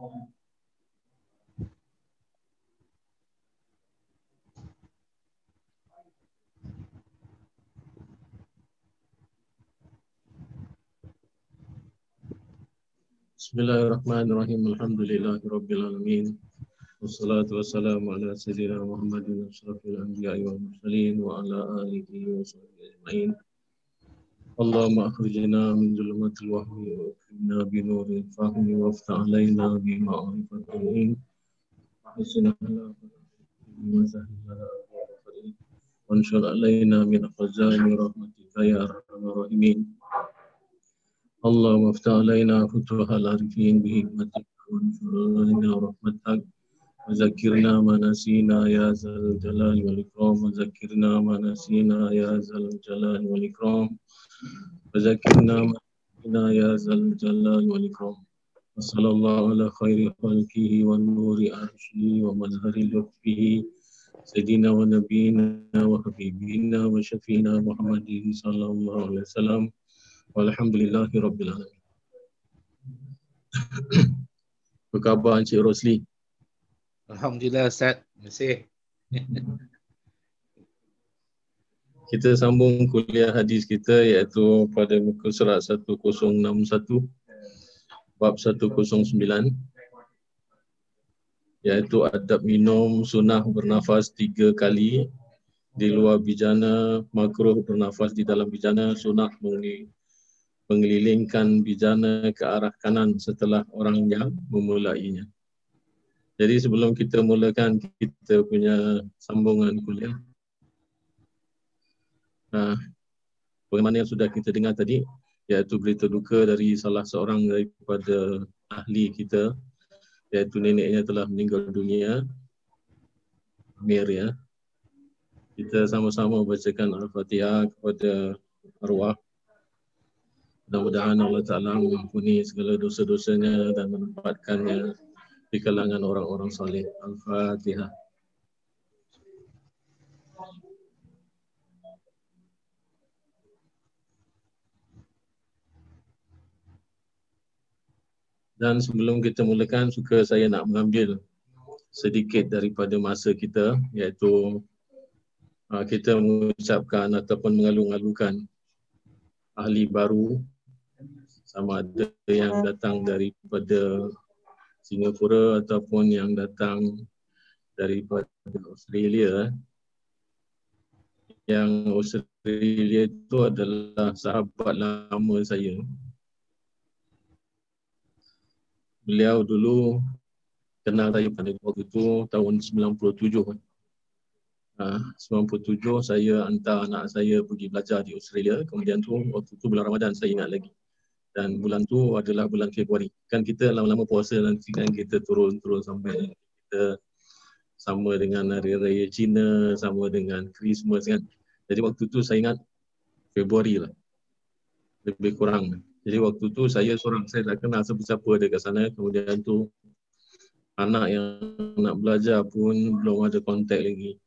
بسم الله الرحمن الرحيم. الحمد لله رب العالمين. والصلاة والسلام على سيدنا محمد أشرف الأنبياء والمرسلين وعلى آله وصحبه أجمعين. اللهم أخرجنا من ظلمات الوهم وأكرمنا بنور الفهم وافتح علينا بمعرفة العلم وحسن على وانشر علينا من خزائن رحمتك يا أرحم الراحمين. اللهم افتح علينا فتوح العارفين بهمتك وانشر علينا رحمتك. bi hikmatika wa anshur alaina rahmatak. وذكرنا ما نسينا يا ذا الجلال والإكرام وذكرنا ما نسينا يا ذا الجلال والإكرام وذكرنا ما نسينا يا ذا الجلال والإكرام وصلى الله على خير خلقه ونور عرشه ومظهر لطفه سيدنا ونبينا وحبيبنا وشفينا محمد صلى الله عليه وسلم والحمد لله رب العالمين Apa khabar Encik Rosli? Alhamdulillah Ustaz. Terima kasih. kita sambung kuliah hadis kita iaitu pada muka surat 1061 bab 109 iaitu adab minum sunnah bernafas tiga kali di luar bijana makruh bernafas di dalam bijana sunnah mengelilingkan bijana ke arah kanan setelah orang yang memulainya jadi sebelum kita mulakan kita punya sambungan kuliah. Nah, bagaimana yang sudah kita dengar tadi, iaitu berita duka dari salah seorang daripada ahli kita, iaitu neneknya telah meninggal dunia. Amir ya. Kita sama-sama bacakan Al-Fatihah kepada arwah. Mudah-mudahan Allah Ta'ala mengampuni segala dosa-dosanya dan menempatkannya di kalangan orang-orang saleh. Al-Fatihah. Dan sebelum kita mulakan, suka saya nak mengambil sedikit daripada masa kita, iaitu uh, kita mengucapkan ataupun mengalung-alungkan ahli baru sama ada yang datang daripada Singapura ataupun yang datang daripada Australia yang Australia itu adalah sahabat lama saya. Beliau dulu kenal saya pada waktu itu tahun 97. Ha, 97 saya hantar anak saya pergi belajar di Australia. Kemudian tu waktu itu bulan Ramadan saya ingat lagi dan bulan tu adalah bulan Februari. Kan kita lama-lama puasa nanti kan kita turun-turun sampai kita sama dengan hari raya Cina, sama dengan Christmas kan. Jadi waktu tu saya ingat Februari lah. Lebih kurang. Jadi waktu tu saya seorang, saya tak kenal siapa-siapa ada kat sana. Kemudian tu anak yang nak belajar pun belum ada kontak lagi.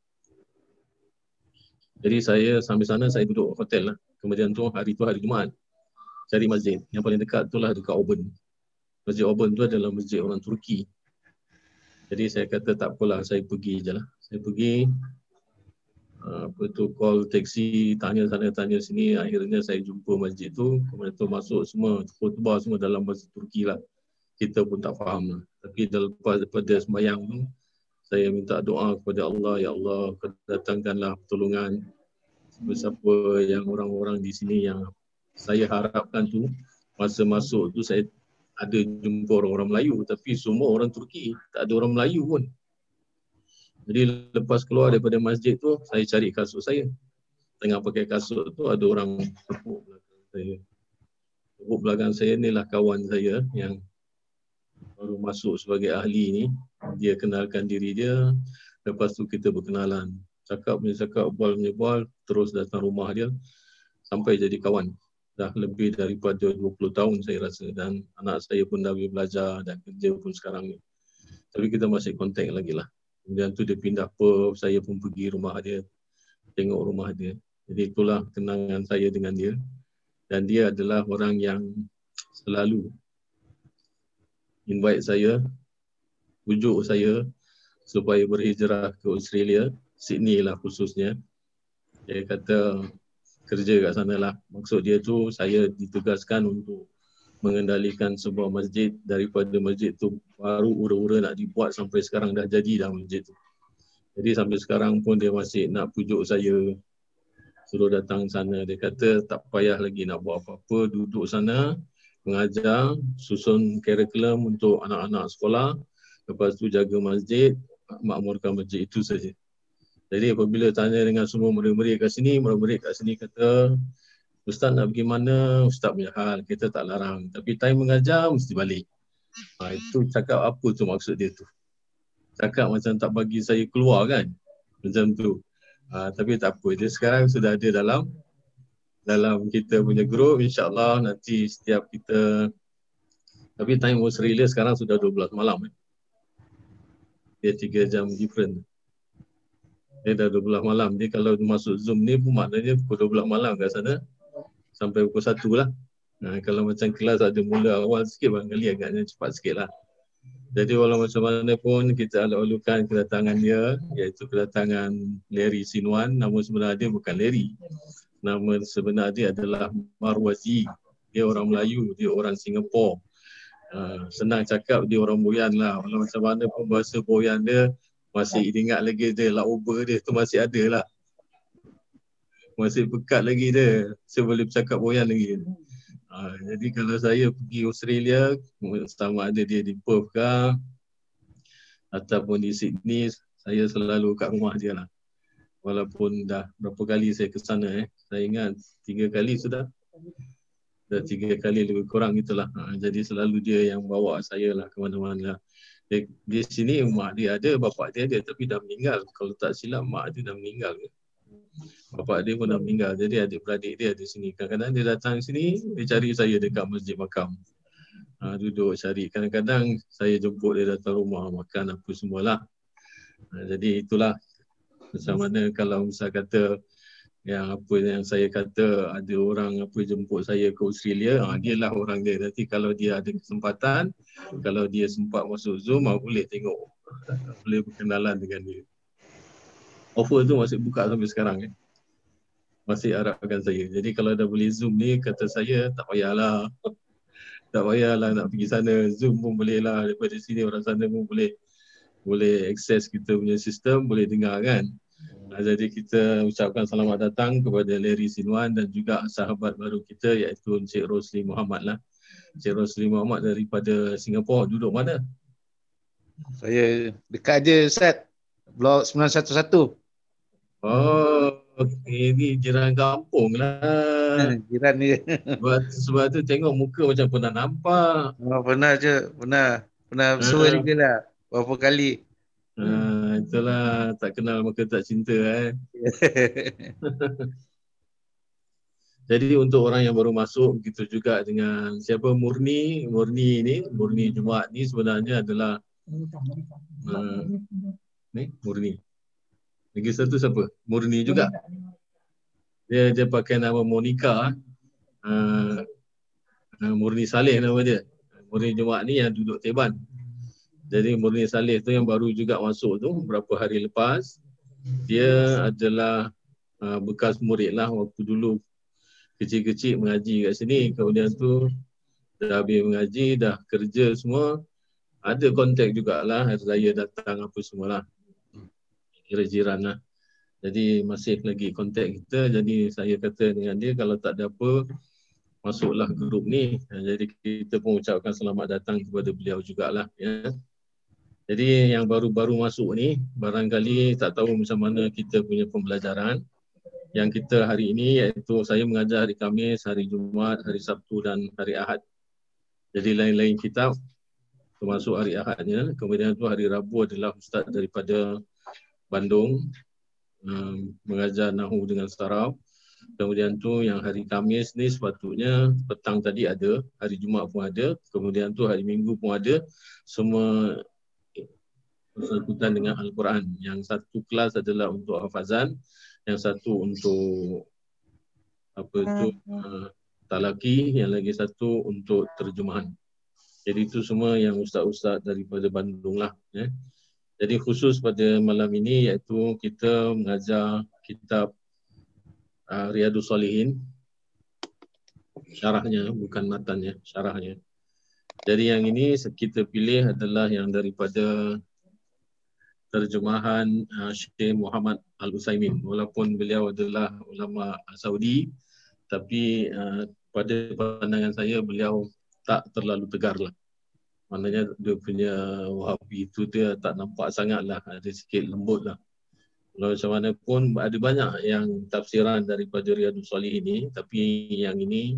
Jadi saya sampai sana saya duduk hotel lah. Kemudian tu hari tu hari Jumaat cari masjid. Yang paling dekat tu lah dekat Auburn. Masjid Auburn tu adalah masjid orang Turki. Jadi saya kata tak apalah, saya pergi je lah. Saya pergi, uh, apa tu, call taxi, tanya sana, tanya sini. Akhirnya saya jumpa masjid tu. Kemudian tu masuk semua, khutbah semua dalam masjid Turki lah. Kita pun tak faham lah. Tapi lepas daripada sembahyang tu, saya minta doa kepada Allah, Ya Allah, datangkanlah pertolongan siapa yang orang-orang di sini yang saya harapkan tu masa masuk tu saya ada jumpa orang-orang Melayu tapi semua orang Turki tak ada orang Melayu pun. Jadi lepas keluar daripada masjid tu saya cari kasut saya. Tengah pakai kasut tu ada orang tepuk belakang saya. Tepuk belakang saya ni lah kawan saya yang baru masuk sebagai ahli ni. Dia kenalkan diri dia. Lepas tu kita berkenalan. Cakap punya cakap bual punya bual terus datang rumah dia. Sampai jadi kawan dah lebih daripada 20 tahun saya rasa dan anak saya pun dah belajar dan kerja pun sekarang ni. Tapi kita masih kontak lagi lah. Kemudian tu dia pindah Perth, saya pun pergi rumah dia, tengok rumah dia. Jadi itulah kenangan saya dengan dia. Dan dia adalah orang yang selalu invite saya pujuk saya supaya berhijrah ke Australia, Sydney lah khususnya. Dia kata kerja kat sana lah. Maksud dia tu saya ditugaskan untuk mengendalikan sebuah masjid daripada masjid tu baru ura-ura nak dibuat sampai sekarang dah jadi dah masjid tu. Jadi sampai sekarang pun dia masih nak pujuk saya suruh datang sana. Dia kata tak payah lagi nak buat apa-apa, duduk sana, mengajar, susun kurikulum untuk anak-anak sekolah, lepas tu jaga masjid, makmurkan masjid itu saja. Jadi apabila tanya dengan semua murid-murid kat sini, murid-murid kat sini kata, Ustaz nak pergi mana? Ustaz punya hal, kita tak larang. Tapi time mengajar, mesti balik. Ha, itu cakap apa tu maksud dia tu? Cakap macam tak bagi saya keluar kan? Macam tu. Ha, tapi tak apa, dia sekarang sudah ada dalam dalam kita punya group insyaallah nanti setiap kita tapi time Australia sekarang sudah 12 malam eh. dia 3 jam different dia dah 12 malam dia kalau masuk zoom ni pun maknanya pukul 12 malam kat sana sampai pukul 1 lah nah, kalau macam kelas ada mula awal sikit barangkali agaknya cepat sikit lah jadi walau macam mana pun kita alu-alukan kedatangan dia iaitu kedatangan Larry Sinwan namun sebenarnya dia bukan Larry nama sebenar dia adalah Marwazi. Dia orang Melayu, dia orang Singapura. Uh, senang cakap dia orang Boyan lah. Walau macam mana pun bahasa Boyan dia masih ingat lagi dia lah over dia tu masih ada lah. Masih pekat lagi dia. Saya boleh bercakap Boyan lagi. Uh, jadi kalau saya pergi Australia, sama ada dia di Perth ke ataupun di Sydney, saya selalu kat rumah dia lah walaupun dah berapa kali saya ke sana eh. Saya ingat tiga kali sudah. Dah tiga kali lebih kurang itulah. Ha, jadi selalu dia yang bawa saya lah ke mana-mana. Di, di sini mak dia ada, bapak dia ada tapi dah meninggal. Kalau tak silap mak dia dah meninggal. Bapak dia pun dah meninggal. Jadi adik-beradik dia di sini. Kadang-kadang dia datang sini, dia cari saya dekat masjid makam. Ha, duduk cari. Kadang-kadang saya jemput dia datang rumah makan apa semualah. Ha, jadi itulah macam mana kalau misal kata yang apa yang saya kata ada orang apa jemput saya ke Australia, ha, dia lah orang dia. Nanti kalau dia ada kesempatan, kalau dia sempat masuk Zoom, boleh tengok. boleh berkenalan dengan dia. Offer tu masih buka sampai sekarang. Eh. Masih harapkan saya. Jadi kalau dah boleh Zoom ni, kata saya tak payahlah. tak payahlah nak pergi sana. Zoom pun boleh lah. Daripada sini orang sana pun boleh boleh akses kita punya sistem, boleh dengar kan. Jadi kita ucapkan selamat datang kepada Larry Sinwan dan juga sahabat baru kita iaitu Encik Rosli Muhammad lah. Encik Rosli Muhammad daripada Singapura. Duduk mana? Saya dekat je Ustaz. Blok 911. Oh, ini jiran kampung lah. jiran ni. Sebab, sebab tu tengok muka macam pernah nampak. Oh, pernah je. Pernah. Pernah bersuara uh. lah. Berapa kali. Itulah tak kenal maka tak cinta eh. Jadi untuk orang yang baru masuk begitu juga dengan siapa Murni, Murni ni, Murni Jumaat ni sebenarnya adalah uh, ni Murni. Lagi satu siapa? Murni juga. Dia dia pakai nama Monica. Uh, uh, Murni Saleh nama dia. Murni Jumaat ni yang duduk Teban. Jadi Murni Saleh tu yang baru juga masuk tu beberapa hari lepas. Dia adalah uh, bekas murid lah waktu dulu kecil-kecil mengaji kat sini. Kemudian tu dah habis mengaji, dah kerja semua. Ada kontak jugalah hari raya datang apa semualah. Kira jiran lah. Jadi masih lagi kontak kita. Jadi saya kata dengan dia kalau tak ada apa, masuklah grup ni. Jadi kita pun ucapkan selamat datang kepada beliau jugalah. Ya. Jadi yang baru-baru masuk ni barangkali tak tahu macam mana kita punya pembelajaran. Yang kita hari ini iaitu saya mengajar hari Khamis, hari Jumaat, hari Sabtu dan hari Ahad. Jadi lain-lain kitab termasuk hari Ahadnya. Kemudian tu hari Rabu adalah ustaz daripada Bandung um, mengajar Nahu dengan Sarau. Kemudian tu yang hari Khamis ni sepatutnya petang tadi ada, hari Jumaat pun ada, kemudian tu hari Minggu pun ada. Semua bersangkutan dengan Al-Quran. Yang satu kelas adalah untuk hafazan, yang satu untuk apa itu uh, talaki, yang lagi satu untuk terjemahan. Jadi itu semua yang ustaz-ustaz daripada Bandung lah. Eh. Jadi khusus pada malam ini iaitu kita mengajar kitab uh, Riyadus Salihin. Syarahnya, bukan matannya, syarahnya. Jadi yang ini kita pilih adalah yang daripada terjemahan uh, Syekh Muhammad Al-Utsaimin. Walaupun beliau adalah ulama Saudi, tapi uh, pada pandangan saya beliau tak terlalu tegar lah. Maknanya dia punya wahabi itu dia tak nampak sangat lah. Ada sikit lembut lah. Kalau macam mana pun ada banyak yang tafsiran daripada Riyadus Salih ini. Tapi yang ini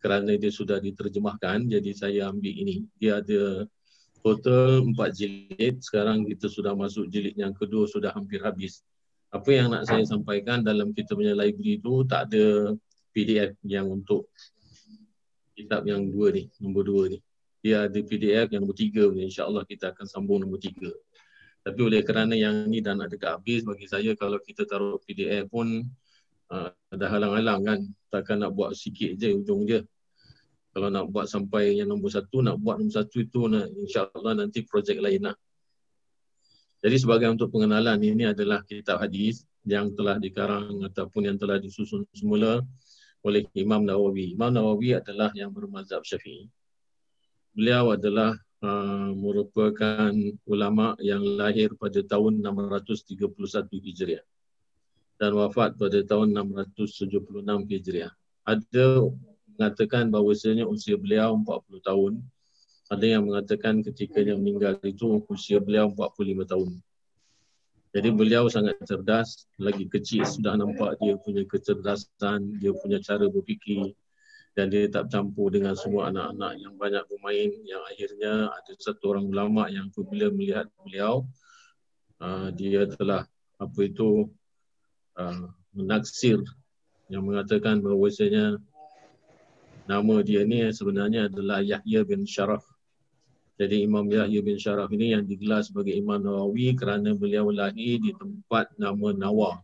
kerana dia sudah diterjemahkan jadi saya ambil ini. Dia ada total empat jilid. Sekarang kita sudah masuk jilid yang kedua sudah hampir habis. Apa yang nak saya sampaikan dalam kita punya library itu tak ada PDF yang untuk kitab yang dua ni, nombor dua ni. Dia ada PDF yang nombor tiga. InsyaAllah kita akan sambung nombor tiga. Tapi oleh kerana yang ni dah nak dekat habis, bagi saya kalau kita taruh PDF pun uh, ada halang-halang kan. Takkan nak buat sikit je ujung je. Kalau nak buat sampai yang nombor satu, nak buat nombor satu itu nak, insyaAllah nanti projek lain lah. Jadi sebagai untuk pengenalan, ini adalah kitab hadis yang telah dikarang ataupun yang telah disusun semula oleh Imam Nawawi. Imam Nawawi adalah yang bermazhab syafi'i. Beliau adalah uh, merupakan ulama yang lahir pada tahun 631 Hijriah dan wafat pada tahun 676 Hijriah. Ada mengatakan bahawasanya usia beliau 40 tahun. Ada yang mengatakan ketika dia meninggal itu usia beliau 45 tahun. Jadi beliau sangat cerdas, lagi kecil sudah nampak dia punya kecerdasan, dia punya cara berfikir dan dia tak campur dengan semua anak-anak yang banyak bermain yang akhirnya ada satu orang ulama yang apabila melihat beliau uh, dia telah apa itu uh, menaksir yang mengatakan bahawasanya nama dia ni sebenarnya adalah Yahya bin Sharaf jadi Imam Yahya bin Sharaf ini yang digelar sebagai Imam Nawawi kerana beliau lahir di tempat nama Nawa.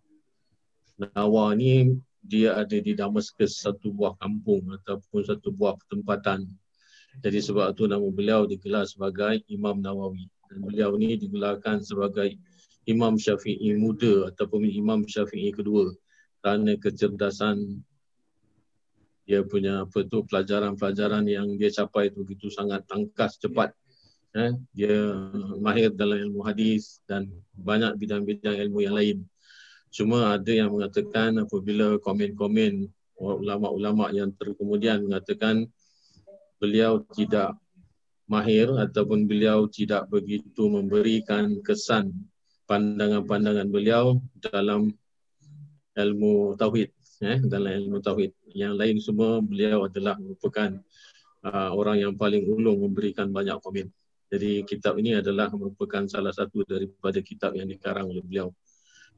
Nawa ni dia ada di Damascus satu buah kampung ataupun satu buah pertempatan. Jadi sebab itu nama beliau digelar sebagai Imam Nawawi. Dan beliau ni digelarkan sebagai Imam Syafi'i muda ataupun Imam Syafi'i kedua kerana kecerdasan dia punya apa tu pelajaran-pelajaran yang dia capai itu begitu sangat tangkas cepat eh, dia mahir dalam ilmu hadis dan banyak bidang-bidang ilmu yang lain. Cuma ada yang mengatakan apabila komen-komen ulama-ulama yang terkemudian mengatakan beliau tidak mahir ataupun beliau tidak begitu memberikan kesan pandangan-pandangan beliau dalam ilmu tauhid eh dalam ilmu tauhid yang lain semua beliau adalah merupakan uh, orang yang paling ulung memberikan banyak komen jadi kitab ini adalah merupakan salah satu daripada kitab yang dikarang oleh beliau.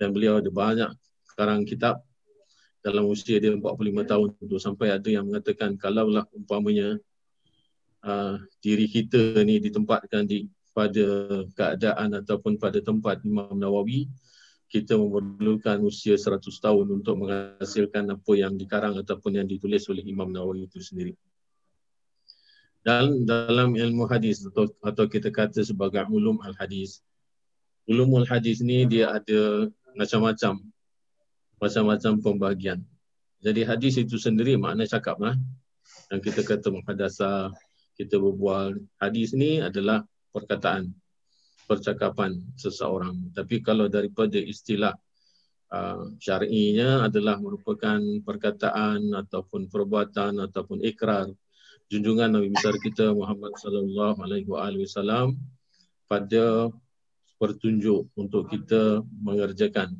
Dan beliau ada banyak karang kitab dalam usia dia 45 tahun tu sampai ada yang mengatakan kalaulah umpamanya uh, diri kita ni ditempatkan di pada keadaan ataupun pada tempat Imam Nawawi kita memerlukan usia 100 tahun untuk menghasilkan apa yang dikarang ataupun yang ditulis oleh Imam Nawawi itu sendiri. Dalam dalam ilmu hadis atau atau kita kata sebagai ulum al hadis ulumul hadis ni dia ada macam-macam macam-macam pembahagian. Jadi hadis itu sendiri makna cakap lah. Yang kita kata muhadasa kita berbual hadis ni adalah perkataan percakapan seseorang tapi kalau daripada istilah uh, syar'inya adalah merupakan perkataan ataupun perbuatan ataupun ikrar junjungan Nabi besar kita Muhammad sallallahu alaihi wasallam pada pertunjuk untuk kita mengerjakan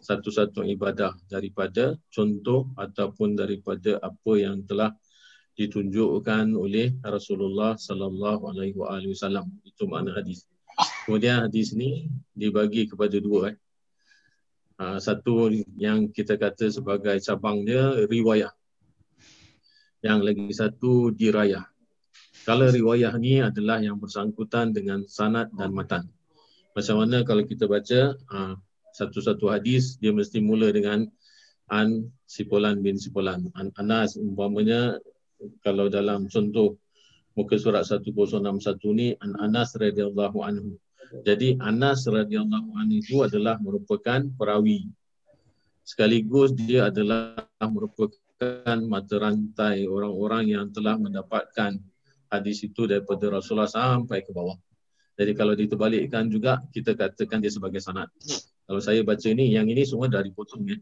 satu-satu ibadah daripada contoh ataupun daripada apa yang telah ditunjukkan oleh Rasulullah sallallahu alaihi wasallam itu makna hadis. Kemudian hadis ni dibagi kepada dua eh. Ha, satu yang kita kata sebagai cabang dia riwayah yang lagi satu dirayah. Kalau riwayah ni adalah yang bersangkutan dengan sanad dan matan. Macam mana kalau kita baca uh, satu-satu hadis, dia mesti mula dengan An Sipolan bin Sipolan. An Anas umpamanya kalau dalam contoh muka surat 1061 ni an Anas radhiyallahu anhu. Jadi Anas radhiyallahu anhu itu adalah merupakan perawi. Sekaligus dia adalah merupakan mata rantai orang-orang yang telah mendapatkan hadis itu daripada Rasulullah sampai ke bawah. Jadi kalau diterbalikkan juga kita katakan dia sebagai sanad. Kalau saya baca ni yang ini semua dari potong ya.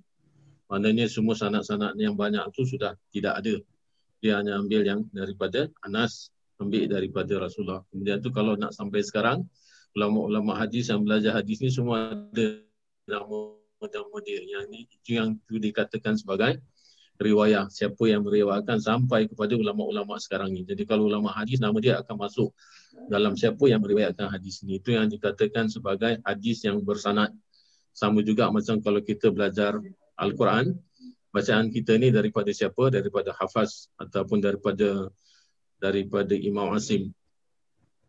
Maknanya semua sanad-sanad yang banyak itu sudah tidak ada. Dia hanya ambil yang daripada Anas, ambil daripada Rasulullah. Kemudian tu kalau nak sampai sekarang, ulama-ulama hadis yang belajar hadis ni semua ada nama-nama dia. Yang ni itu yang itu dikatakan sebagai riwayah. Siapa yang meriwayatkan sampai kepada ulama-ulama sekarang ni. Jadi kalau ulama hadis nama dia akan masuk dalam siapa yang meriwayatkan hadis ni. Itu yang dikatakan sebagai hadis yang bersanad. Sama juga macam kalau kita belajar Al-Quran, bacaan kita ni daripada siapa? Daripada Hafaz ataupun daripada daripada Imam Asim.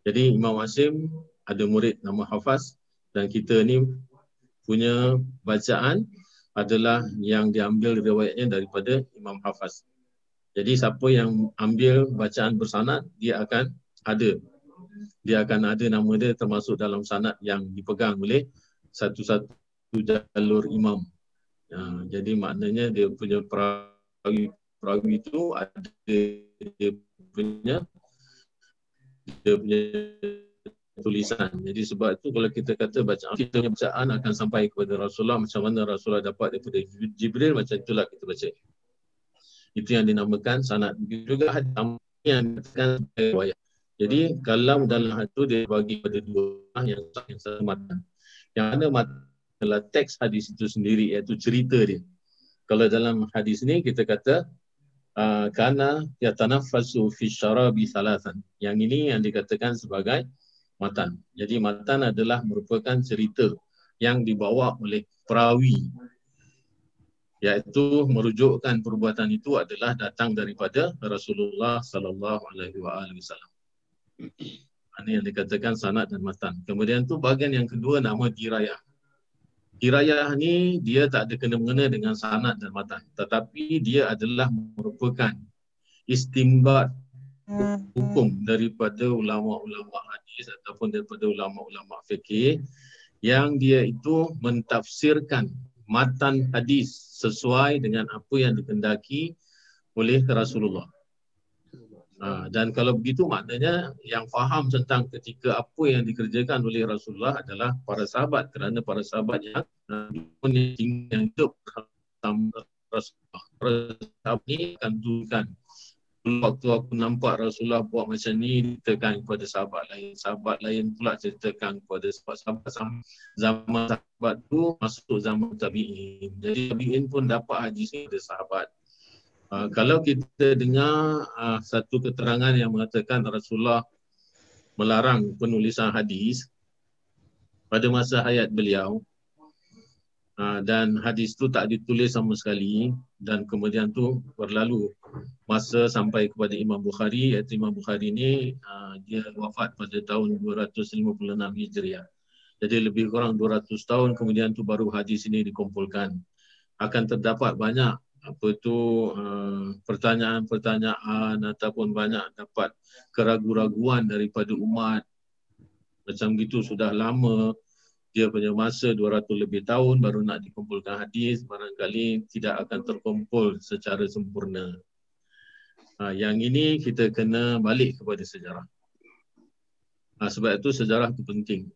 Jadi Imam Asim ada murid nama Hafaz dan kita ni punya bacaan adalah yang diambil riwayatnya daripada Imam Hafaz. Jadi siapa yang ambil bacaan bersanad dia akan ada dia akan ada nama dia termasuk dalam sanad yang dipegang oleh satu-satu jalur imam Ha, jadi maknanya dia punya perawi perawi itu ada dia punya dia punya tulisan. Jadi sebab itu kalau kita kata bacaan kita punya bacaan akan sampai kepada Rasulullah macam mana Rasulullah dapat daripada Jibril macam itulah kita baca. Itu yang dinamakan sanad. Juga hadis yang dikatakan riwayat. Jadi kalau dalam hal itu dia bagi pada dua yang yang sama. Yang mana mata adalah teks hadis itu sendiri iaitu cerita dia. Kalau dalam hadis ni kita kata uh, kana yatanaffasu fi syarabi salasan. Yang ini yang dikatakan sebagai matan. Jadi matan adalah merupakan cerita yang dibawa oleh perawi iaitu merujukkan perbuatan itu adalah datang daripada Rasulullah sallallahu alaihi wasallam. Ini yang dikatakan sanad dan matan. Kemudian tu bahagian yang kedua nama dirayah. Dirayah ni dia tak ada kena-mengena dengan sanad dan matan. Tetapi dia adalah merupakan istimbat hukum daripada ulama-ulama hadis ataupun daripada ulama-ulama fikih yang dia itu mentafsirkan matan hadis sesuai dengan apa yang dikendaki oleh Rasulullah. Ha, dan kalau begitu maknanya yang faham tentang ketika apa yang dikerjakan oleh Rasulullah adalah para sahabat kerana para sahabat yang pun yang hidup Rasulullah. Rasulullah ini akan turunkan. Waktu aku nampak Rasulullah buat macam ni ceritakan kepada sahabat lain. Sahabat lain pula ceritakan kepada sahabat-sahabat zaman sahabat tu masuk zaman tabi'in. Jadi tabi'in pun dapat hadis ni dari sahabat Uh, kalau kita dengar uh, satu keterangan yang mengatakan Rasulullah melarang penulisan hadis pada masa hayat beliau uh, dan hadis tu tak ditulis sama sekali dan kemudian tu berlalu masa sampai kepada Imam Bukhari iaitu Imam Bukhari ni uh, dia wafat pada tahun 256 Hijriah. Jadi lebih kurang 200 tahun kemudian tu baru hadis ini dikumpulkan. Akan terdapat banyak apa tu uh, pertanyaan-pertanyaan ataupun banyak dapat keraguan-raguan daripada umat. Macam gitu sudah lama. Dia punya masa 200 lebih tahun baru nak dikumpulkan hadis barangkali tidak akan terkumpul secara sempurna. Ha, yang ini kita kena balik kepada sejarah. Ha, sebab itu sejarah itu penting.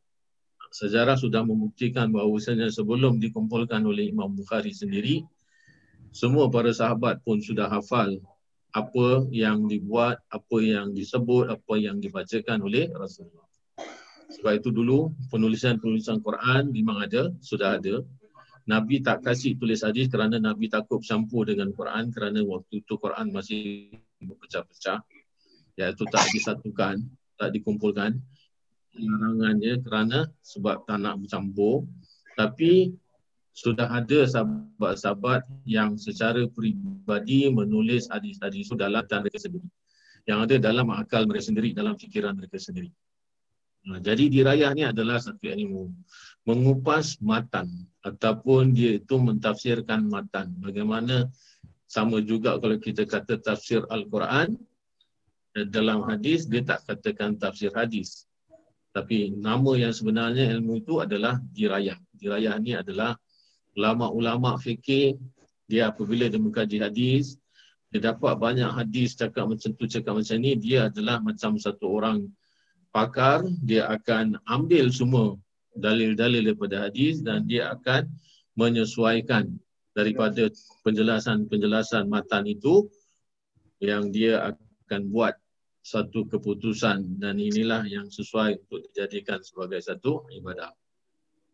Sejarah sudah membuktikan bahawa sebelum dikumpulkan oleh Imam Bukhari sendiri semua para sahabat pun sudah hafal apa yang dibuat, apa yang disebut, apa yang dibacakan oleh Rasulullah. Sebab itu dulu penulisan-penulisan Quran memang ada, sudah ada. Nabi tak kasih tulis hadis kerana Nabi takut campur dengan Quran kerana waktu itu Quran masih berpecah-pecah. Iaitu tak disatukan, tak dikumpulkan. Larangannya kerana sebab tak nak bercampur. Tapi sudah ada sahabat-sahabat yang secara peribadi menulis hadis-hadis itu dalam dan mereka sendiri. Yang ada dalam akal mereka sendiri, dalam fikiran mereka sendiri. Nah, jadi dirayah ni adalah satu ilmu. Mengupas matan ataupun dia itu mentafsirkan matan. Bagaimana sama juga kalau kita kata tafsir Al-Quran, dalam hadis dia tak katakan tafsir hadis. Tapi nama yang sebenarnya ilmu itu adalah dirayah. Dirayah ni adalah ulama-ulama fikih dia apabila dia mengkaji hadis dia dapat banyak hadis cakap macam tu cakap macam ni dia adalah macam satu orang pakar dia akan ambil semua dalil-dalil daripada hadis dan dia akan menyesuaikan daripada penjelasan-penjelasan matan itu yang dia akan buat satu keputusan dan inilah yang sesuai untuk dijadikan sebagai satu ibadah.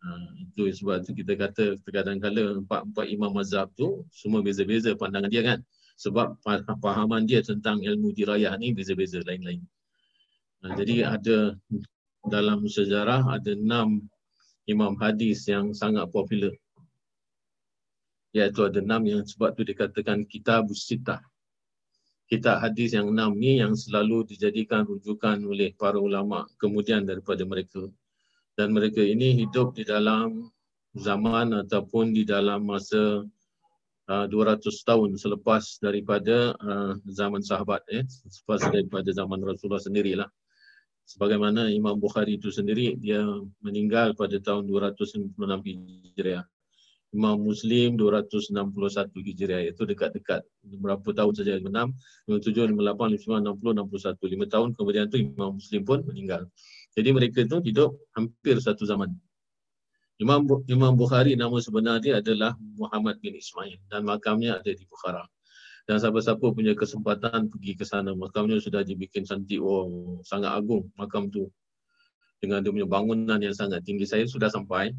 Ha, itu sebab itu kita kata kadang-kadang empat-empat imam mazhab tu semua beza-beza pandangan dia kan. Sebab pahaman dia tentang ilmu dirayah ni beza-beza lain-lain. Ha, jadi ada dalam sejarah ada enam imam hadis yang sangat popular. Iaitu ada enam yang sebab tu dikatakan kitab sitah. Kitab hadis yang enam ni yang selalu dijadikan rujukan oleh para ulama kemudian daripada mereka dan mereka ini hidup di dalam zaman ataupun di dalam masa uh, 200 tahun selepas daripada uh, zaman sahabat eh selepas daripada zaman Rasulullah sendirilah. Sebagaimana Imam Bukhari itu sendiri dia meninggal pada tahun 296 Hijriah. Imam Muslim 261 Hijriah itu dekat-dekat. Berapa tahun saja 6 57 58 59 60 61 5 tahun kemudian tu Imam Muslim pun meninggal jadi mereka itu hidup hampir satu zaman. Imam Imam Bukhari nama sebenar dia adalah Muhammad bin Ismail dan makamnya ada di Bukhara. Dan siapa-siapa punya kesempatan pergi ke sana, makamnya sudah dibikin cantik, oh sangat agung makam tu. Dengan dia punya bangunan yang sangat tinggi. Saya sudah sampai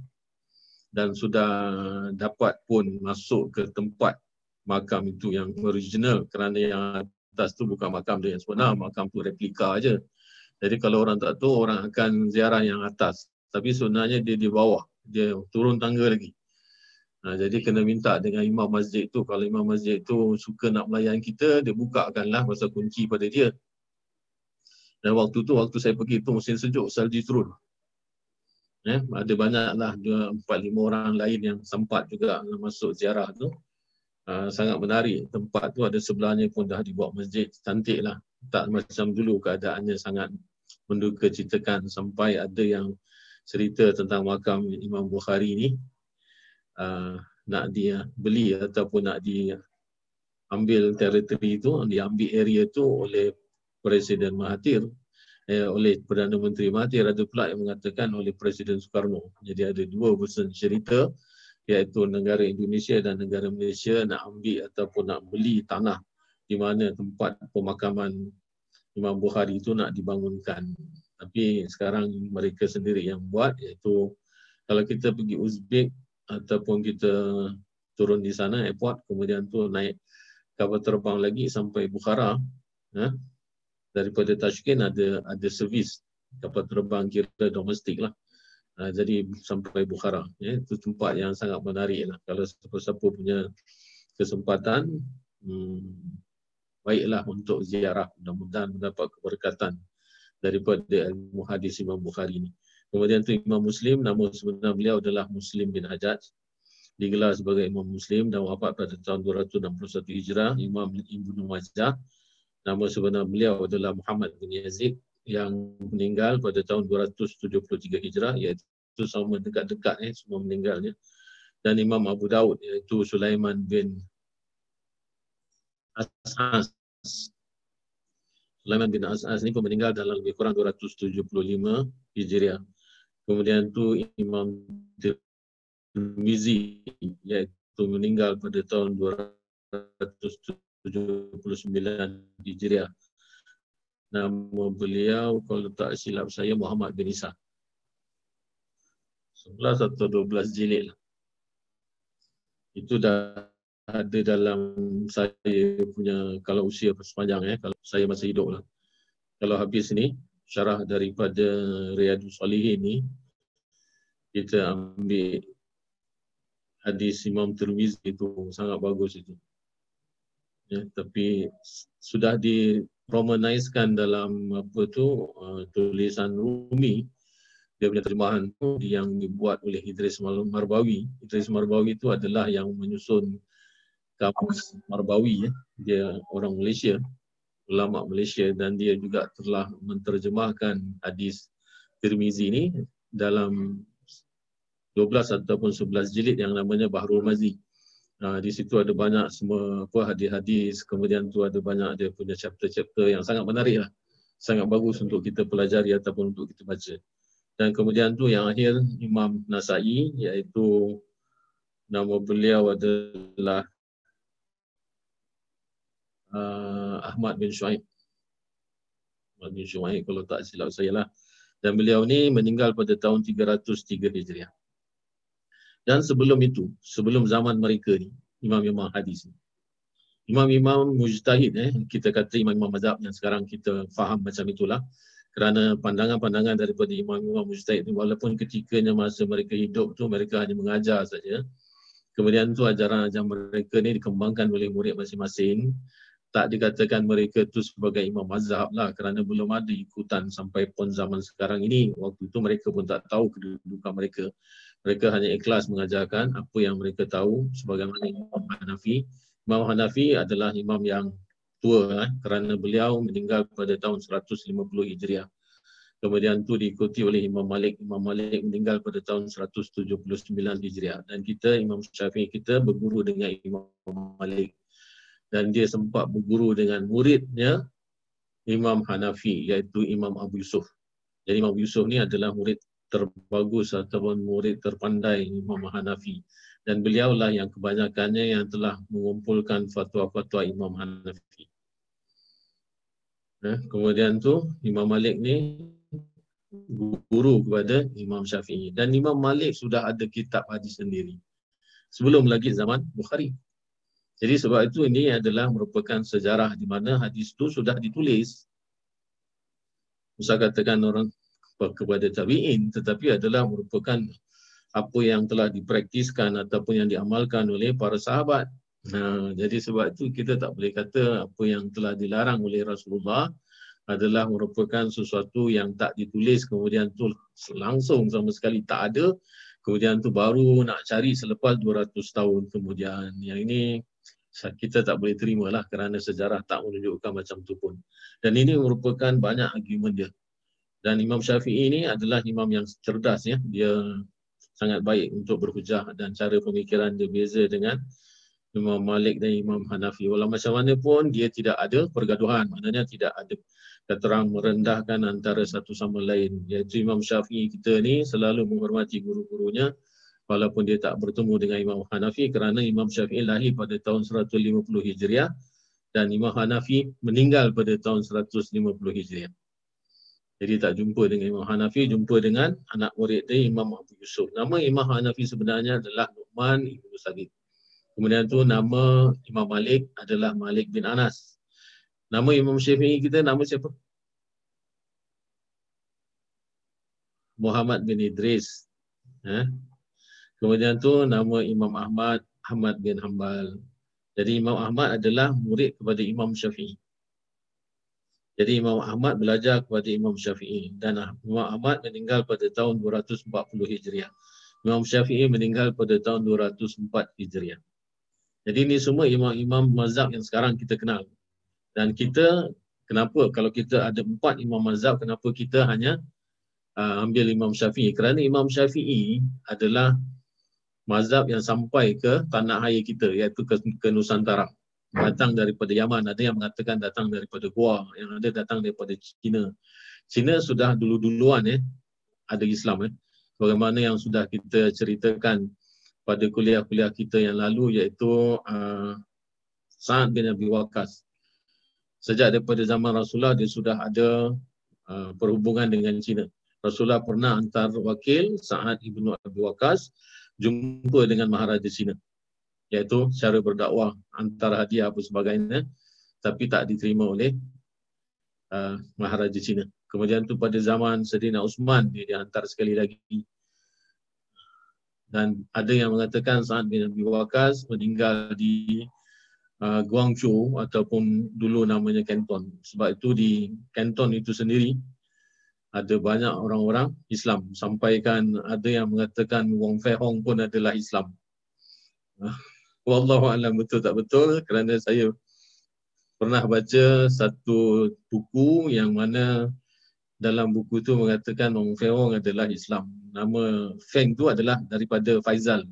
dan sudah dapat pun masuk ke tempat makam itu yang original kerana yang atas tu bukan makam dia yang sebenar, makam tu replika aja. Jadi kalau orang tak tahu, orang akan ziarah yang atas. Tapi sebenarnya dia di bawah. Dia turun tangga lagi. Nah, jadi kena minta dengan imam masjid tu. Kalau imam masjid tu suka nak melayan kita, dia bukakanlah masa kunci pada dia. Dan waktu tu, waktu saya pergi tu musim sejuk, salji turun. Eh, ada banyaklah dua, empat, lima orang lain yang sempat juga masuk ziarah tu. Uh, sangat menarik. Tempat tu ada sebelahnya pun dah dibuat masjid. Cantik lah. Tak macam dulu keadaannya sangat menduga ceritakan sampai ada yang cerita tentang makam Imam Bukhari ni uh, nak dia beli ataupun nak dia ambil teritori itu, diambil area itu oleh Presiden Mahathir eh, oleh Perdana Menteri Mahathir ada pula yang mengatakan oleh Presiden Soekarno. Jadi ada dua version cerita iaitu negara Indonesia dan negara Malaysia nak ambil ataupun nak beli tanah di mana tempat pemakaman Imam Bukhari itu nak dibangunkan. Tapi sekarang mereka sendiri yang buat iaitu kalau kita pergi Uzbek ataupun kita turun di sana airport kemudian tu naik kapal terbang lagi sampai Bukhara ha? daripada Tashkent ada ada servis kapal terbang kira domestik lah ha, jadi sampai Bukhara ya? itu tempat yang sangat menarik lah kalau siapa-siapa punya kesempatan hmm, baiklah untuk ziarah mudah-mudahan mendapat keberkatan daripada ilmu hadis Imam Bukhari ini. Kemudian tu Imam Muslim, nama sebenar beliau adalah Muslim bin Hajjaj. Digelar sebagai Imam Muslim dan wafat pada tahun 261 Hijrah, Imam Ibn Majah. Nama sebenar beliau adalah Muhammad bin Yazid yang meninggal pada tahun 273 Hijrah iaitu sama dekat-dekat eh, semua meninggalnya. Dan Imam Abu Daud iaitu Sulaiman bin As'as. Sulaiman bin As'as ini pun meninggal dalam lebih kurang 275 Hijriah. Kemudian tu Imam Tirmizi iaitu meninggal pada tahun 279 Hijriah. Nama beliau kalau tak silap saya Muhammad bin Isa. 11 atau 12 jilid lah. Itu dah ada dalam saya punya kalau usia sepanjang ya kalau saya masih hidup lah. Kalau habis ni syarah daripada Riyadus Salihin ni kita ambil hadis Imam Tirmizi itu sangat bagus itu. Ya, tapi sudah di romanizekan dalam apa tu uh, tulisan Rumi dia punya terjemahan tu yang dibuat oleh Idris Marbawi. Idris Marbawi itu adalah yang menyusun kamus Marbawi ya. dia orang Malaysia ulama Malaysia dan dia juga telah menterjemahkan hadis Tirmizi ni dalam 12 ataupun 11 jilid yang namanya Bahrul Mazi. Uh, di situ ada banyak semua apa hadis-hadis, kemudian tu ada banyak dia punya chapter-chapter yang sangat menarik lah. Sangat bagus untuk kita pelajari ataupun untuk kita baca. Dan kemudian tu yang akhir Imam Nasai iaitu nama beliau adalah uh, Ahmad bin Shu'aib. Ahmad bin Shu'aib kalau tak silap saya lah. Dan beliau ni meninggal pada tahun 303 Hijriah. Dan sebelum itu, sebelum zaman mereka ni, imam-imam hadis ni. Imam-imam mujtahid eh, kita kata imam-imam mazhab yang sekarang kita faham macam itulah. Kerana pandangan-pandangan daripada imam-imam mujtahid ni walaupun ketikanya masa mereka hidup tu mereka hanya mengajar saja. Kemudian tu ajaran-ajaran mereka ni dikembangkan oleh murid masing-masing tak dikatakan mereka tu sebagai imam mazhab lah kerana belum ada ikutan sampai pun zaman sekarang ini. Waktu itu mereka pun tak tahu kedudukan mereka. Mereka hanya ikhlas mengajarkan apa yang mereka tahu sebagaimana Imam Hanafi. Imam Hanafi adalah imam yang tua eh, kerana beliau meninggal pada tahun 150 Hijriah. Kemudian tu diikuti oleh Imam Malik. Imam Malik meninggal pada tahun 179 Hijriah. Dan kita, Imam Syafi'i kita berguru dengan Imam Malik dan dia sempat berguru dengan muridnya Imam Hanafi iaitu Imam Abu Yusuf. Jadi Imam Abu Yusuf ni adalah murid terbagus ataupun murid terpandai Imam Hanafi dan beliaulah yang kebanyakannya yang telah mengumpulkan fatwa-fatwa Imam Hanafi. Eh, kemudian tu Imam Malik ni guru kepada Imam Syafi'i dan Imam Malik sudah ada kitab hadis sendiri sebelum lagi zaman Bukhari. Jadi sebab itu ini adalah merupakan sejarah di mana hadis itu sudah ditulis. Usah katakan orang kepada tabi'in tetapi adalah merupakan apa yang telah dipraktiskan ataupun yang diamalkan oleh para sahabat. Nah, jadi sebab itu kita tak boleh kata apa yang telah dilarang oleh Rasulullah adalah merupakan sesuatu yang tak ditulis kemudian tu langsung sama sekali tak ada kemudian tu baru nak cari selepas 200 tahun kemudian. Yang ini kita tak boleh terima lah kerana sejarah tak menunjukkan macam tu pun. Dan ini merupakan banyak argument dia. Dan Imam Syafi'i ini adalah imam yang cerdas ya. Dia sangat baik untuk berhujah dan cara pemikiran dia beza dengan Imam Malik dan Imam Hanafi. Walau macam mana pun dia tidak ada pergaduhan. Maknanya tidak ada keterang merendahkan antara satu sama lain. Iaitu Imam Syafi'i kita ni selalu menghormati guru-gurunya walaupun dia tak bertemu dengan Imam Hanafi kerana Imam Syafi'i lahir pada tahun 150 Hijriah dan Imam Hanafi meninggal pada tahun 150 Hijriah. Jadi tak jumpa dengan Imam Hanafi, jumpa dengan anak murid dia Imam Abu Yusuf. Nama Imam Hanafi sebenarnya adalah Nu'man Ibn Sabit. Kemudian tu nama Imam Malik adalah Malik bin Anas. Nama Imam Syafi'i kita nama siapa? Muhammad bin Idris. Eh? Kemudian tu nama Imam Ahmad, Ahmad bin Hanbal. Jadi Imam Ahmad adalah murid kepada Imam Syafi'i. Jadi Imam Ahmad belajar kepada Imam Syafi'i dan Imam Ahmad meninggal pada tahun 240 Hijriah. Imam Syafi'i meninggal pada tahun 204 Hijriah. Jadi ini semua imam-imam mazhab yang sekarang kita kenal. Dan kita, kenapa kalau kita ada empat imam mazhab, kenapa kita hanya uh, ambil Imam Syafi'i? Kerana Imam Syafi'i adalah mazhab yang sampai ke tanah air kita iaitu ke, ke Nusantara. Datang daripada Yaman ada yang mengatakan datang daripada Goa yang ada datang daripada China. China sudah dulu-duluan eh ada Islam eh. Bagaimana yang sudah kita ceritakan pada kuliah-kuliah kita yang lalu iaitu uh, Sa'ad bin Abi Waqqas. Sejak daripada zaman Rasulullah dia sudah ada uh, perhubungan dengan China. Rasulullah pernah hantar wakil Sa'ad ibnu Abi Waqqas jumpa dengan Maharaja Cina iaitu cara berdakwah antara hadiah apa sebagainya tapi tak diterima oleh uh, Maharaja Cina. Kemudian tu pada zaman Sedina Usman dia dihantar sekali lagi dan ada yang mengatakan saat bin Abi Waqas meninggal di uh, Guangzhou ataupun dulu namanya Canton. Sebab itu di Canton itu sendiri ada banyak orang-orang Islam sampaikan ada yang mengatakan Wong Fei Hong pun adalah Islam. Ah, wallahu alam betul tak betul kerana saya pernah baca satu buku yang mana dalam buku tu mengatakan Ong Feng adalah Islam. Nama Feng tu adalah daripada Faizal.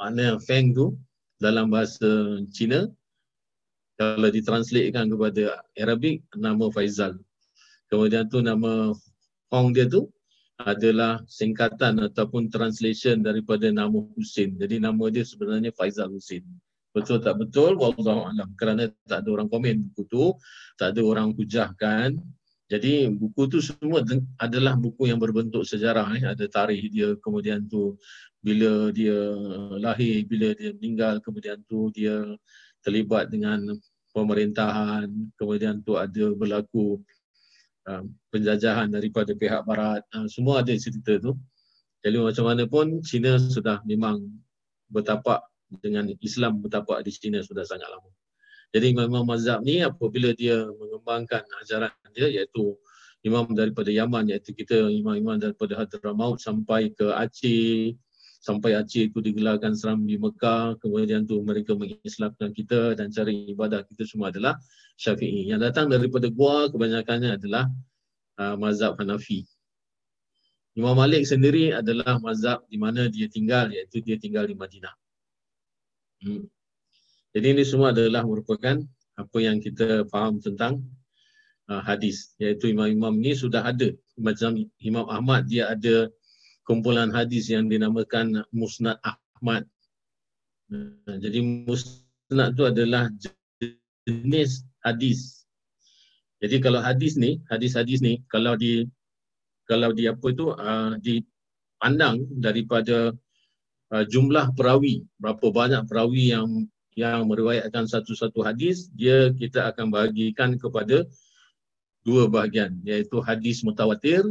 Makna Feng tu dalam bahasa Cina kalau ditranslatekan kepada Arabik nama Faizal. Kemudian tu nama Hong dia tu adalah singkatan ataupun translation daripada nama Husin. Jadi nama dia sebenarnya Faizal Husin. Betul tak betul? Wallahu alam. Kerana tak ada orang komen buku tu, tak ada orang hujahkan. Jadi buku tu semua adalah buku yang berbentuk sejarah eh. ada tarikh dia kemudian tu bila dia lahir, bila dia meninggal, kemudian tu dia terlibat dengan pemerintahan, kemudian tu ada berlaku penjajahan daripada pihak barat. Uh, semua ada cerita tu. Jadi macam mana pun China sudah memang bertapak dengan Islam bertapak di China sudah sangat lama. Jadi memang mazhab ni apabila dia mengembangkan ajaran dia iaitu imam daripada Yaman iaitu kita imam-imam daripada Hadramaut sampai ke Aceh sampai Aceh itu digelarkan seram di Mekah kemudian tu mereka mengislamkan kita dan cara ibadah kita semua adalah Syafi'i. Yang datang daripada gua kebanyakannya adalah uh, mazhab Hanafi. Imam Malik sendiri adalah mazhab di mana dia tinggal iaitu dia tinggal di Madinah. Hmm. Jadi ini semua adalah merupakan apa yang kita faham tentang uh, hadis. Iaitu imam-imam ni sudah ada. Macam Imam Ahmad dia ada kumpulan hadis yang dinamakan Musnad Ahmad. Jadi Musnad tu adalah jenis hadis. Jadi kalau hadis ni, hadis-hadis ni kalau di kalau di apa tu uh, dipandang daripada uh, jumlah perawi berapa banyak perawi yang yang meriwayatkan satu-satu hadis dia kita akan bahagikan kepada dua bahagian iaitu hadis mutawatir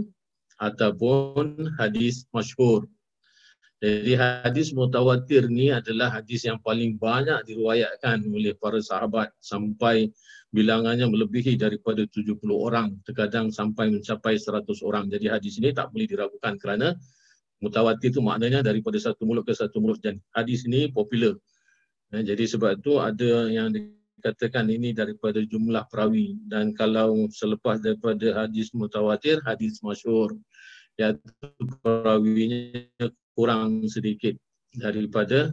ataupun hadis masyhur. Jadi hadis mutawatir ni adalah hadis yang paling banyak diriwayatkan oleh para sahabat sampai bilangannya melebihi daripada 70 orang, terkadang sampai mencapai 100 orang. Jadi hadis ini tak boleh diragukan kerana mutawatir itu maknanya daripada satu mulut ke satu mulut dan hadis ini popular. Ya, jadi sebab itu ada yang dikatakan ini daripada jumlah perawi dan kalau selepas daripada hadis mutawatir, hadis masyur iaitu perawinya kurang sedikit daripada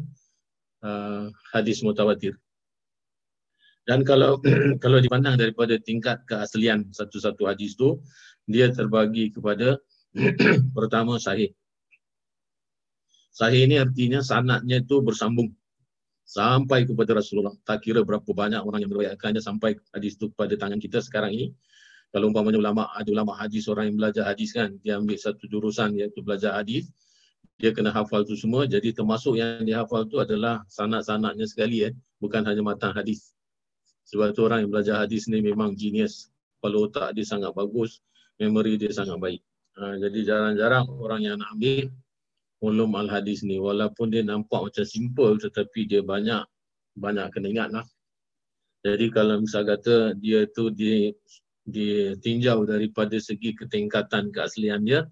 uh, hadis mutawatir. Dan kalau kalau dipandang daripada tingkat keaslian satu-satu hadis itu, dia terbagi kepada pertama sahih. Sahih ini artinya sanatnya itu bersambung sampai kepada Rasulullah. Tak kira berapa banyak orang yang meriwayatkannya sampai hadis itu pada tangan kita sekarang ini. Kalau umpamanya ulama ada ulama hadis orang yang belajar hadis kan, dia ambil satu jurusan iaitu belajar hadis, dia kena hafal tu semua. Jadi termasuk yang dia hafal tu adalah sanat-sanatnya sekali eh, bukan hanya matan hadis. Sebab tu orang yang belajar hadis ni memang genius. Kalau otak dia sangat bagus, memori dia sangat baik. Ha, jadi jarang-jarang orang yang nak ambil ulum al-hadis ni walaupun dia nampak macam simple tetapi dia banyak banyak kena ingat lah. Jadi kalau misal kata dia tu di ditinjau daripada segi ketingkatan keaslian dia,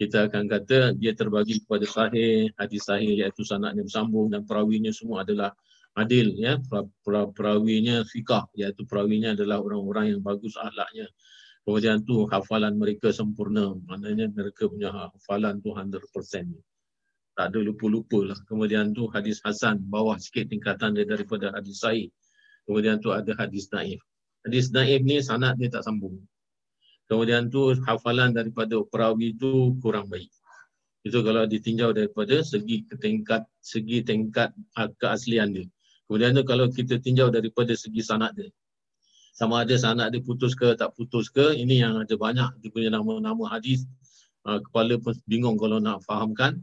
kita akan kata dia terbagi kepada sahih, hadis sahih iaitu sanadnya bersambung dan perawinya semua adalah adil ya. Perawinya fikah iaitu perawinya adalah orang-orang yang bagus akhlaknya. Kemudian tu hafalan mereka sempurna. Maknanya mereka punya hafalan tu 100% tak ada lupa-lupa lah. Kemudian tu hadis Hasan, bawah sikit tingkatan dia daripada hadis Sahih. Kemudian tu ada hadis Naif. Hadis Naif ni sanad dia tak sambung. Kemudian tu hafalan daripada perawi tu kurang baik. Itu kalau ditinjau daripada segi tingkat segi tingkat keaslian dia. Kemudian tu kalau kita tinjau daripada segi sanad dia. Sama ada sanad dia putus ke tak putus ke, ini yang ada banyak dia punya nama-nama hadis. Uh, kepala pun bingung kalau nak fahamkan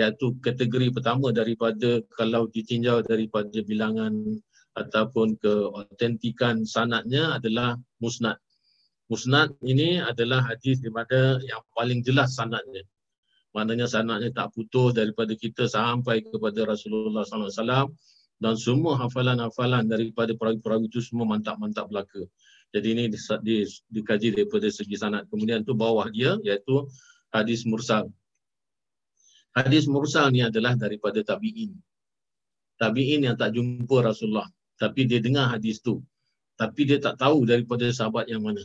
iaitu kategori pertama daripada kalau ditinjau daripada bilangan ataupun keautentikan sanatnya adalah musnad. Musnad ini adalah hadis di mana yang paling jelas sanatnya. Maknanya sanatnya tak putus daripada kita sampai kepada Rasulullah SAW dan semua hafalan-hafalan daripada perawi-perawi itu semua mantap-mantap belaka. Jadi ini di, di, dikaji daripada segi sanat. Kemudian tu bawah dia iaitu hadis mursal. Hadis mursal ni adalah daripada tabi'in. Tabi'in yang tak jumpa Rasulullah. Tapi dia dengar hadis tu. tapi dia tak tahu daripada sahabat yang mana.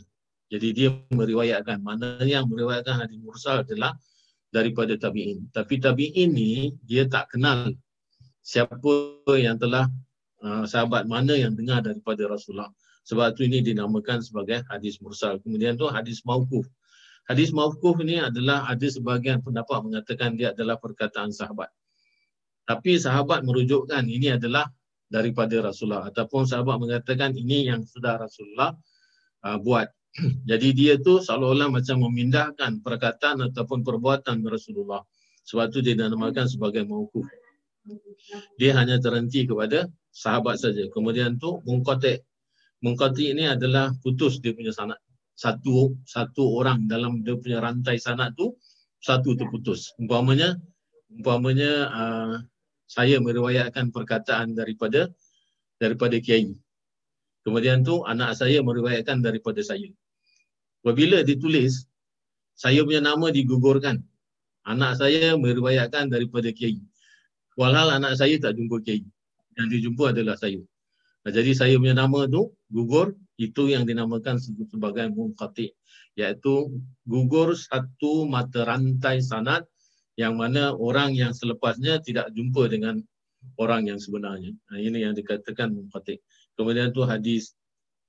Jadi dia meriwayatkan mana yang meriwayatkan hadis mursal adalah daripada tabi'in. Tapi tabi'in ni dia tak kenal siapa yang telah uh, sahabat mana yang dengar daripada Rasulullah. Sebab tu ini dinamakan sebagai hadis mursal. Kemudian tu hadis mauquf. Hadis mauquf ni adalah ada sebahagian pendapat mengatakan dia adalah perkataan sahabat. Tapi sahabat merujukkan ini adalah daripada Rasulullah ataupun sahabat mengatakan ini yang sudah Rasulullah uh, buat. Jadi dia tu seolah-olah macam memindahkan perkataan ataupun perbuatan Rasulullah. Sebab tu dia dinamakan sebagai mauquf. Dia hanya terhenti kepada sahabat saja. Kemudian tu mungkotek. Mungkotek ini adalah putus dia punya sanad. Satu satu orang dalam dia punya rantai sanad tu satu tu putus. Umpamanya umpamanya uh, saya meriwayatkan perkataan daripada daripada kiai. Kemudian tu anak saya meriwayatkan daripada saya. Apabila ditulis saya punya nama digugurkan. Anak saya meriwayatkan daripada kiai. Walhal anak saya tak jumpa kiai. Yang dijumpa adalah saya. Jadi saya punya nama tu gugur itu yang dinamakan sebagai munqati iaitu gugur satu mata rantai sanad yang mana orang yang selepasnya tidak jumpa dengan orang yang sebenarnya. Nah, ini yang dikatakan munqati. Kemudian tu hadis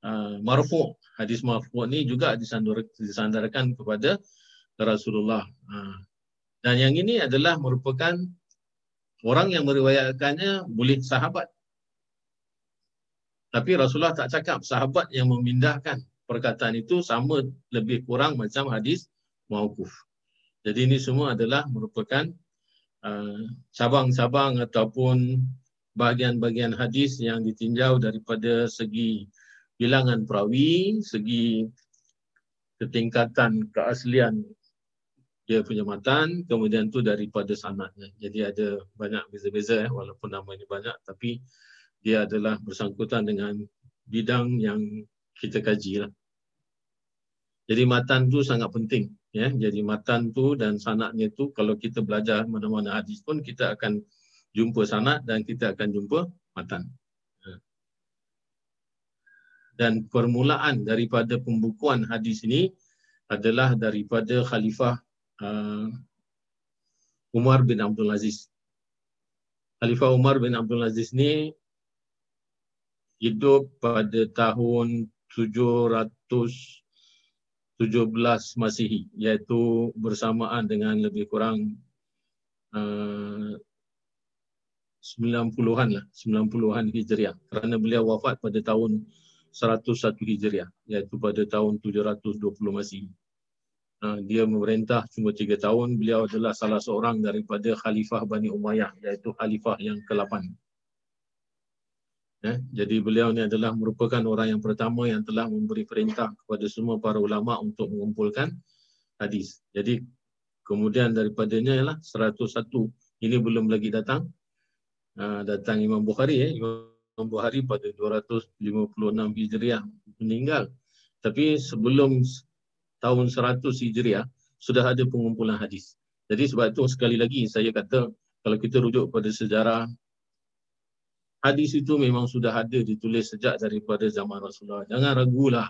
uh, marfu. Hadis marfu ni juga disandarkan kepada Rasulullah. Uh, dan yang ini adalah merupakan orang yang meriwayatkannya boleh sahabat. Tapi Rasulullah tak cakap sahabat yang memindahkan perkataan itu sama lebih kurang macam hadis mauquf. Jadi ini semua adalah merupakan uh, cabang-cabang ataupun bahagian-bahagian hadis yang ditinjau daripada segi bilangan perawi, segi ketingkatan keaslian dia punya matan, kemudian tu daripada sanatnya. Jadi ada banyak beza-beza eh, walaupun nama ini banyak tapi dia adalah bersangkutan dengan bidang yang kita kaji lah. Jadi matan tu sangat penting ya jadi matan tu dan sanadnya tu kalau kita belajar mana-mana hadis pun kita akan jumpa sanad dan kita akan jumpa matan ya. dan permulaan daripada pembukuan hadis ini adalah daripada khalifah uh, Umar bin Abdul Aziz Khalifah Umar bin Abdul Aziz ni hidup pada tahun 700 17 Masihi iaitu bersamaan dengan lebih kurang uh, 90-an lah 90-an Hijriah. Kerana beliau wafat pada tahun 101 Hijriah iaitu pada tahun 720 Masihi uh, dia memerintah cuma 3 tahun. Beliau adalah salah seorang daripada Khalifah Bani Umayyah iaitu Khalifah yang ke-8 Ya, jadi beliau ni adalah merupakan orang yang pertama yang telah memberi perintah kepada semua para ulama untuk mengumpulkan hadis. Jadi kemudian daripadanya ialah 101. Ini belum lagi datang. Uh, datang Imam Bukhari eh. Imam Bukhari pada 256 Hijriah meninggal. Tapi sebelum tahun 100 Hijriah sudah ada pengumpulan hadis. Jadi sebab itu sekali lagi saya kata kalau kita rujuk pada sejarah hadis itu memang sudah ada ditulis sejak daripada zaman Rasulullah. Jangan ragulah.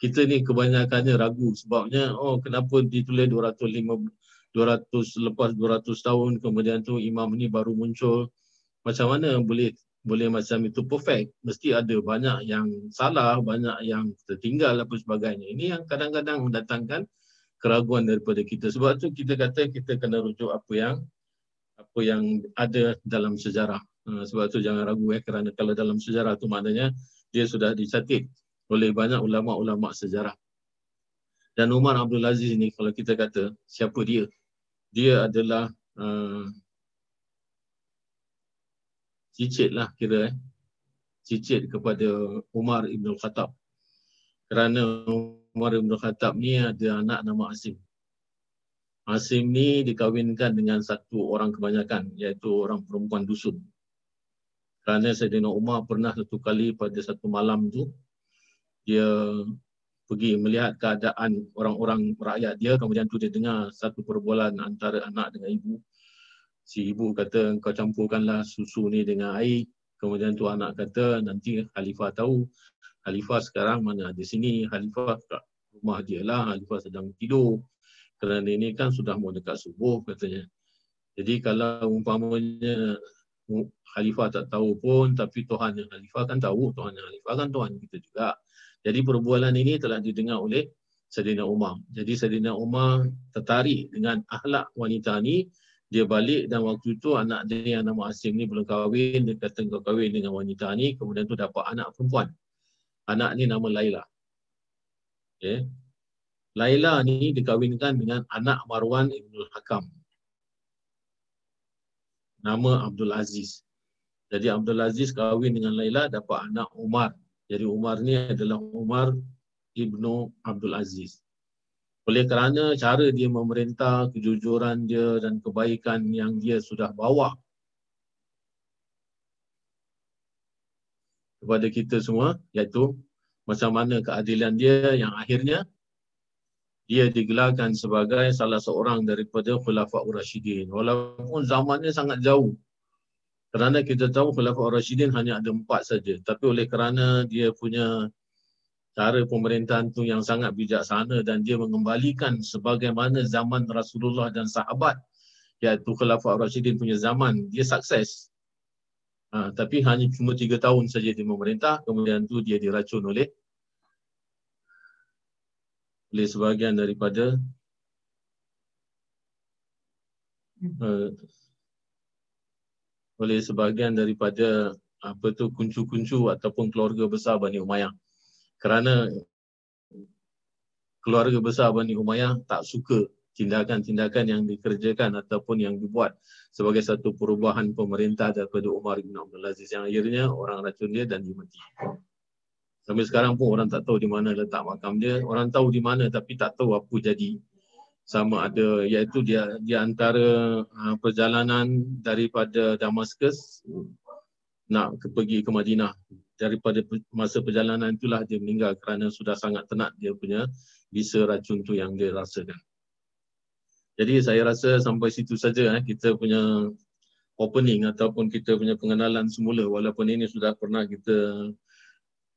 Kita ni kebanyakannya ragu sebabnya oh kenapa ditulis 205 200 lepas 200 tahun kemudian tu imam ni baru muncul. Macam mana boleh boleh macam itu perfect? Mesti ada banyak yang salah, banyak yang tertinggal apa sebagainya. Ini yang kadang-kadang mendatangkan keraguan daripada kita. Sebab tu kita kata kita kena rujuk apa yang apa yang ada dalam sejarah. Ha, sebab tu jangan ragu eh kerana kalau dalam sejarah tu maknanya dia sudah dicatat oleh banyak ulama-ulama sejarah. Dan Umar Abdul Aziz ni kalau kita kata siapa dia? Dia adalah uh, cicit lah kira eh. Cicit kepada Umar Ibn Khattab. Kerana Umar Ibn Khattab ni ada anak nama Asim. Asim ni dikawinkan dengan satu orang kebanyakan iaitu orang perempuan dusun kerana Sayyidina Umar pernah satu kali pada satu malam tu dia pergi melihat keadaan orang-orang rakyat dia. Kemudian tu dia dengar satu perbualan antara anak dengan ibu. Si ibu kata kau campurkanlah susu ni dengan air. Kemudian tu anak kata nanti khalifah tahu. Khalifah sekarang mana di sini. Khalifah kat rumah dia lah. Khalifah sedang tidur. Kerana ini kan sudah mau dekat subuh katanya. Jadi kalau umpamanya Khalifah tak tahu pun tapi Tuhan yang Khalifah kan tahu Tuhan yang Khalifah kan Tuhan kita juga jadi perbualan ini telah didengar oleh Sayyidina Umar jadi Sayyidina Umar tertarik dengan akhlak wanita ni dia balik dan waktu itu anak dia yang nama Asim ni belum kahwin dia kata kau kahwin dengan wanita ni kemudian tu dapat anak perempuan anak ni nama Laila. Okay. Laila ni dikahwinkan dengan anak Marwan Ibn Hakam. Nama Abdul Aziz. Jadi Abdul Aziz kahwin dengan Laila dapat anak Umar. Jadi Umar ni adalah Umar Ibnu Abdul Aziz. Oleh kerana cara dia memerintah, kejujuran dia dan kebaikan yang dia sudah bawa kepada kita semua iaitu macam mana keadilan dia yang akhirnya dia digelarkan sebagai salah seorang daripada Khulafaur Rashidin. Walaupun zamannya sangat jauh. Kerana kita tahu Khulafaur Rashidin hanya ada empat saja. Tapi oleh kerana dia punya cara pemerintahan tu yang sangat bijaksana dan dia mengembalikan sebagaimana zaman Rasulullah dan sahabat iaitu Khulafaur Rashidin punya zaman dia sukses. Ha, tapi hanya cuma tiga tahun saja dia memerintah, kemudian tu dia diracun oleh oleh sebahagian daripada uh, oleh sebahagian daripada apa tu kuncu-kuncu ataupun keluarga besar Bani Umayyah. Kerana keluarga besar Bani Umayyah tak suka tindakan-tindakan yang dikerjakan ataupun yang dibuat sebagai satu perubahan pemerintah daripada Umar bin Abdul Aziz yang akhirnya orang racun dia dan dia mati. Sampai sekarang pun orang tak tahu di mana letak makam dia. Orang tahu di mana tapi tak tahu apa jadi. Sama ada iaitu dia di antara uh, perjalanan daripada Damaskus nak ke, pergi ke Madinah. Daripada masa perjalanan itulah dia meninggal kerana sudah sangat tenat dia punya bisa racun tu yang dia rasakan. Jadi saya rasa sampai situ saja eh, kita punya opening ataupun kita punya pengenalan semula walaupun ini sudah pernah kita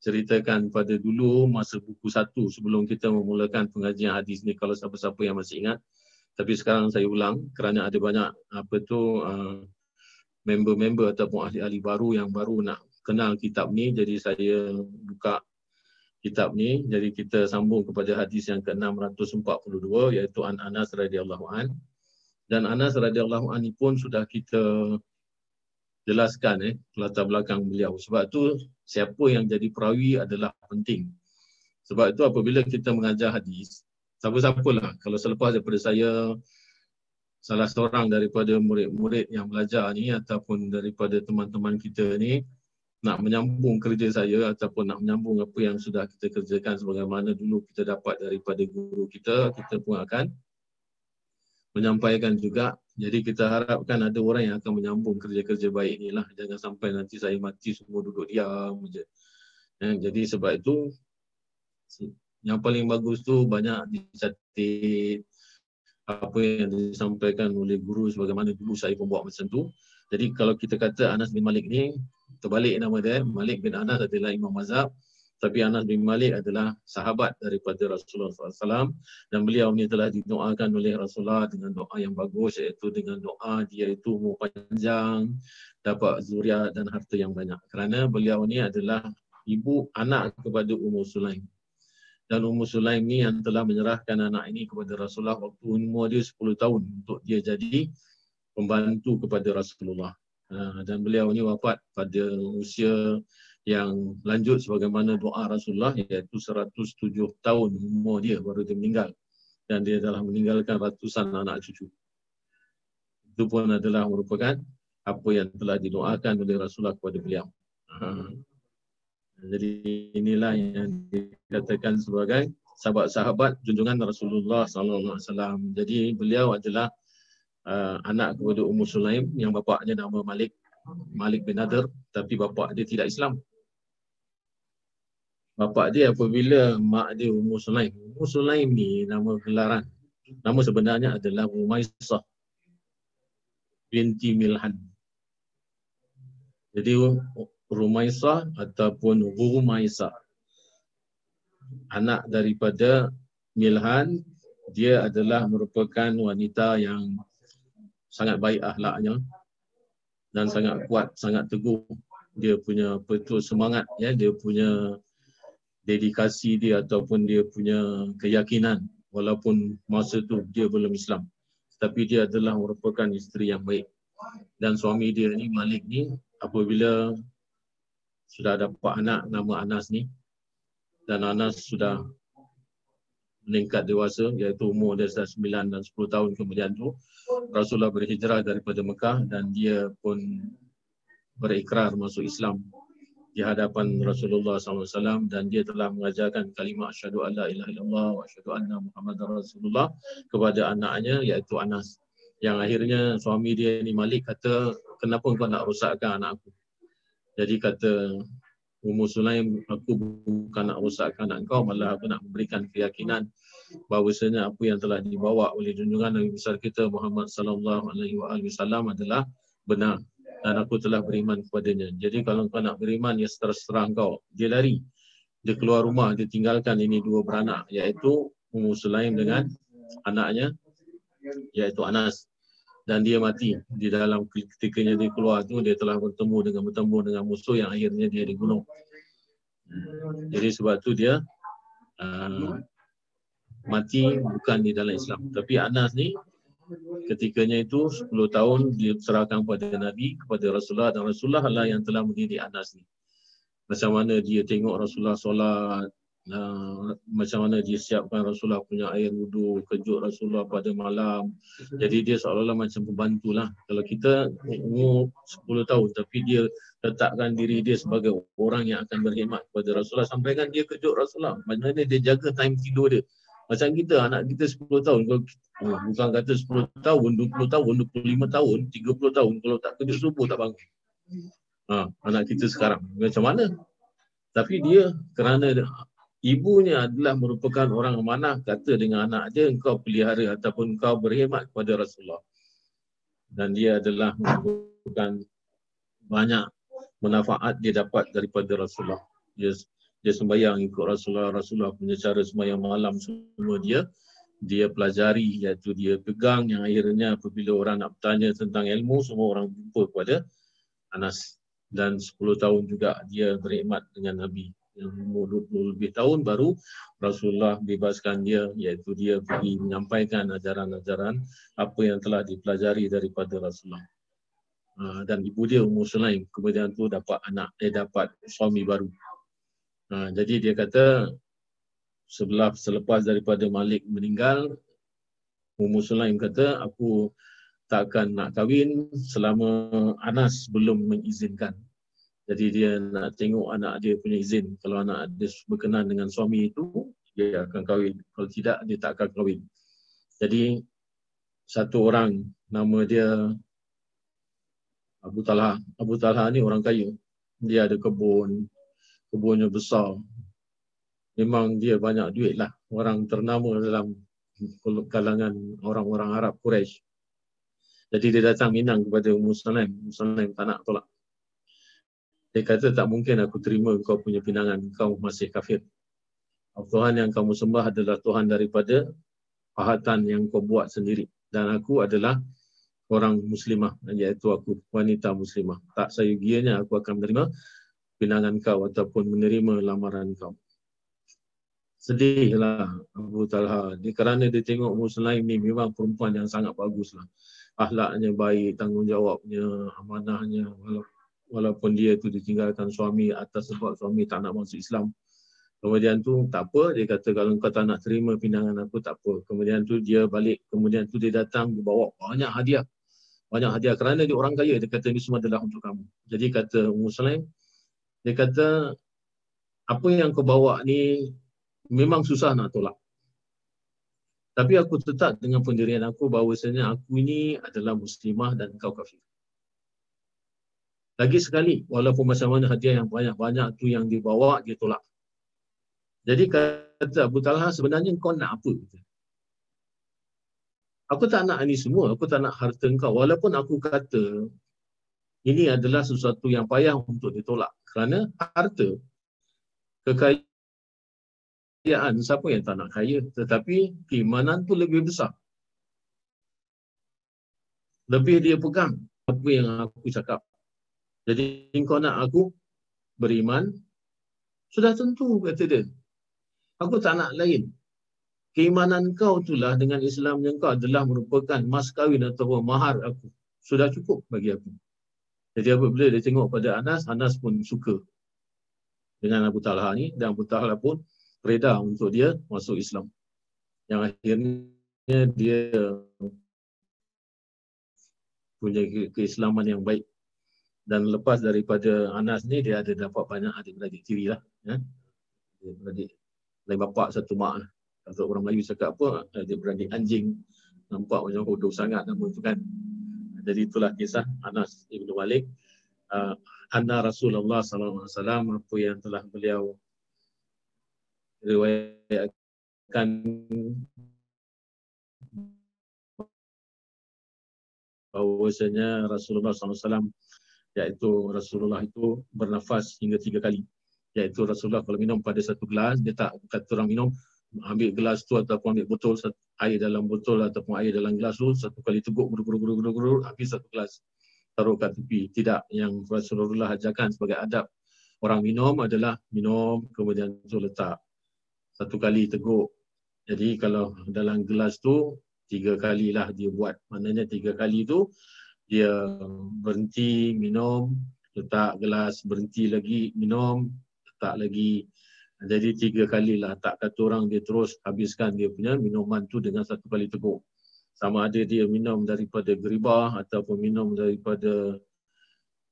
ceritakan pada dulu masa buku satu sebelum kita memulakan pengajian hadis ni kalau siapa-siapa yang masih ingat. Tapi sekarang saya ulang kerana ada banyak apa tu uh, member-member ataupun ahli-ahli baru yang baru nak kenal kitab ni jadi saya buka kitab ni. Jadi kita sambung kepada hadis yang ke-642 iaitu An Anas radhiyallahu an. Dan Anas radhiyallahu an pun sudah kita jelaskan eh latar belakang beliau. Sebab tu siapa yang jadi perawi adalah penting. Sebab itu apabila kita mengajar hadis, siapa-siapalah kalau selepas daripada saya salah seorang daripada murid-murid yang belajar ni ataupun daripada teman-teman kita ni nak menyambung kerja saya ataupun nak menyambung apa yang sudah kita kerjakan sebagaimana dulu kita dapat daripada guru kita, kita pun akan menyampaikan juga. Jadi kita harapkan ada orang yang akan menyambung kerja-kerja baik inilah. Jangan sampai nanti saya mati semua duduk diam saja. Ya, jadi sebab itu yang paling bagus tu banyak dicatat apa yang disampaikan oleh guru sebagaimana dulu saya pun buat macam tu. Jadi kalau kita kata Anas bin Malik ni terbalik nama dia, Malik bin Anas adalah imam mazhab tapi Anas bin Malik adalah sahabat daripada Rasulullah SAW dan beliau ni telah didoakan oleh Rasulullah dengan doa yang bagus iaitu dengan doa dia itu umur panjang, dapat zuriat dan harta yang banyak. Kerana beliau ni adalah ibu anak kepada Ummu Sulaim. Dan Ummu Sulaim ni yang telah menyerahkan anak ini kepada Rasulullah waktu umur dia 10 tahun untuk dia jadi pembantu kepada Rasulullah. Ha, dan beliau ni wafat pada usia yang lanjut sebagaimana doa Rasulullah iaitu 107 tahun umur dia baru dia meninggal dan dia telah meninggalkan ratusan anak cucu. Itu pun adalah merupakan apa yang telah didoakan oleh Rasulullah kepada beliau. Ha. Jadi inilah yang dikatakan sebagai sahabat-sahabat junjungan Rasulullah sallallahu alaihi wasallam. Jadi beliau adalah uh, anak kepada Ummu Sulaim yang bapaknya nama Malik Malik bin Nadir tapi bapak dia tidak Islam. Bapak dia apabila mak dia Ummu Sulaim. Ummu Sulaim ni nama gelaran. Nama sebenarnya adalah Umaisah binti Milhan. Jadi Rumaisah ataupun Rumaisah. anak daripada Milhan dia adalah merupakan wanita yang sangat baik akhlaknya dan sangat kuat, sangat teguh. Dia punya betul semangat ya, dia punya dedikasi dia ataupun dia punya keyakinan walaupun masa tu dia belum Islam. Tapi dia adalah merupakan isteri yang baik. Dan suami dia ni Malik ni apabila sudah dapat anak nama Anas ni dan Anas sudah meningkat dewasa iaitu umur dia sudah 9 dan 10 tahun kemudian tu Rasulullah berhijrah daripada Mekah dan dia pun berikrar masuk Islam di hadapan Rasulullah SAW dan dia telah mengajarkan kalimat asyhadu alla ilaha illallah wa asyhadu anna muhammadar rasulullah kepada anaknya iaitu Anas. Yang akhirnya suami dia ni Malik kata kenapa kau nak rosakkan anak aku? Jadi kata Ummu Sulaim, aku bukan nak rosakkan anak kau, malah aku nak memberikan keyakinan bahawasanya apa yang telah dibawa oleh junjungan Nabi besar kita Muhammad sallallahu alaihi wasallam adalah benar dan aku telah beriman kepadanya. Jadi kalau kau nak beriman ya terserah kau. Dia lari. Dia keluar rumah, dia tinggalkan ini dua beranak iaitu Ummu Sulaim dengan anaknya iaitu Anas dan dia mati di dalam ketikanya dia keluar tu dia telah bertemu dengan bertemu dengan musuh yang akhirnya dia dibunuh. Jadi sebab tu dia uh, mati bukan di dalam Islam. Tapi Anas ni ketikanya itu 10 tahun dia serahkan kepada Nabi, kepada Rasulullah dan Rasulullah lah yang telah mendidik Anas ni. Macam mana dia tengok Rasulullah solat, uh, macam mana dia siapkan Rasulullah punya air wudu, kejut Rasulullah pada malam. Jadi dia seolah-olah macam pembantu lah. Kalau kita umur 10 tahun tapi dia letakkan diri dia sebagai orang yang akan berkhidmat kepada Rasulullah. Sampaikan dia kejut Rasulullah. Macam mana dia jaga time tidur dia. Macam kita, anak kita 10 tahun. Kalau, oh, bukan kata 10 tahun, 20 tahun, 25 tahun, 30 tahun. Kalau tak kejut subuh tak bangun. Ha, anak kita sekarang. Macam mana? Tapi dia kerana ibunya adalah merupakan orang amanah kata dengan anak dia engkau pelihara ataupun engkau berkhidmat kepada Rasulullah dan dia adalah merupakan banyak manfaat dia dapat daripada Rasulullah dia dia sembahyang ikut Rasulullah Rasulullah punya cara sembahyang malam semua dia dia pelajari iaitu dia pegang yang akhirnya apabila orang nak bertanya tentang ilmu semua orang jumpa kepada Anas dan 10 tahun juga dia berkhidmat dengan Nabi yang umur 20 lebih tahun baru Rasulullah bebaskan dia iaitu dia pergi menyampaikan ajaran-ajaran apa yang telah dipelajari daripada Rasulullah. Ha, dan ibu dia Ummu Sulaim kemudian tu dapat anak dia dapat suami baru. Ha, jadi dia kata sebelah selepas daripada Malik meninggal Ummu Sulaim kata aku tak akan nak kahwin selama Anas belum mengizinkan jadi dia nak tengok anak dia punya izin. Kalau anak dia berkenan dengan suami itu, dia akan kahwin. Kalau tidak, dia tak akan kahwin. Jadi satu orang nama dia Abu Talha. Abu Talha ni orang kaya. Dia ada kebun. Kebunnya besar. Memang dia banyak duit lah. Orang ternama dalam kalangan orang-orang Arab Quraisy. Jadi dia datang minang kepada Muslim. Muslim tak nak tolak. Dia kata tak mungkin aku terima kau punya pinangan, kau masih kafir. Tuhan yang kamu sembah adalah Tuhan daripada pahatan yang kau buat sendiri. Dan aku adalah orang muslimah, iaitu aku wanita muslimah. Tak sayugianya aku akan menerima pinangan kau ataupun menerima lamaran kau. Sedihlah Abu Talha. Dia, kerana dia tengok Muslim ni memang perempuan yang sangat bagus lah. Ahlaknya baik, tanggungjawabnya, amanahnya. Walaupun dia tu ditinggalkan suami atas sebab suami tak nak masuk Islam. Kemudian tu tak apa, dia kata kalau kau tak nak terima pinangan aku tak apa. Kemudian tu dia balik, kemudian tu dia datang, dia bawa banyak hadiah. Banyak hadiah kerana dia orang kaya, dia kata ini semua adalah untuk kamu. Jadi kata Muslim, dia kata apa yang kau bawa ni memang susah nak tolak. Tapi aku tetap dengan pendirian aku bahawasanya aku ini adalah muslimah dan kau kafir. Lagi sekali, walaupun macam mana hadiah yang banyak-banyak tu yang dibawa, dia tolak. Jadi kata Abu Talha, sebenarnya kau nak apa? Aku tak nak ini semua, aku tak nak harta kau. Walaupun aku kata, ini adalah sesuatu yang payah untuk ditolak. Kerana harta, kekayaan, siapa yang tak nak kaya tetapi keimanan tu lebih besar. Lebih dia pegang apa yang aku cakap. Jadi kau nak aku beriman? Sudah tentu kata dia. Aku tak nak lain. Keimanan kau itulah dengan Islam yang kau adalah merupakan mas kahwin atau mahar aku. Sudah cukup bagi aku jadi apabila dia tengok pada Anas Anas pun suka dengan Abu Talha ni dan Abu Talha pun reda untuk dia masuk Islam. Yang akhirnya dia punya keislaman yang baik. Dan lepas daripada Anas ni dia ada dapat banyak adik-beradik tiri lah. Ya? Adik-beradik lain bapak satu mak. Kalau orang Melayu cakap apa, adik-beradik anjing. Nampak macam bodoh sangat nama tu kan. Jadi itulah kisah Anas Ibn Malik. Uh, Anna Rasulullah wasallam apa yang telah beliau riwayatkan bahawasanya Rasulullah SAW iaitu Rasulullah itu bernafas hingga tiga kali iaitu Rasulullah kalau minum pada satu gelas dia tak kata orang minum ambil gelas tu ataupun ambil botol air dalam botol ataupun air dalam gelas tu satu kali teguk guru guru guru guru habis satu gelas taruh kat tepi. Tidak yang Rasulullah ajarkan sebagai adab orang minum adalah minum kemudian tu letak satu kali teguk. Jadi kalau dalam gelas tu tiga kali lah dia buat. Maknanya tiga kali tu dia berhenti minum, letak gelas, berhenti lagi minum, letak lagi. Jadi tiga kali lah. Tak kata orang dia terus habiskan dia punya minuman tu dengan satu kali teguk sama ada dia minum daripada geribah ataupun minum daripada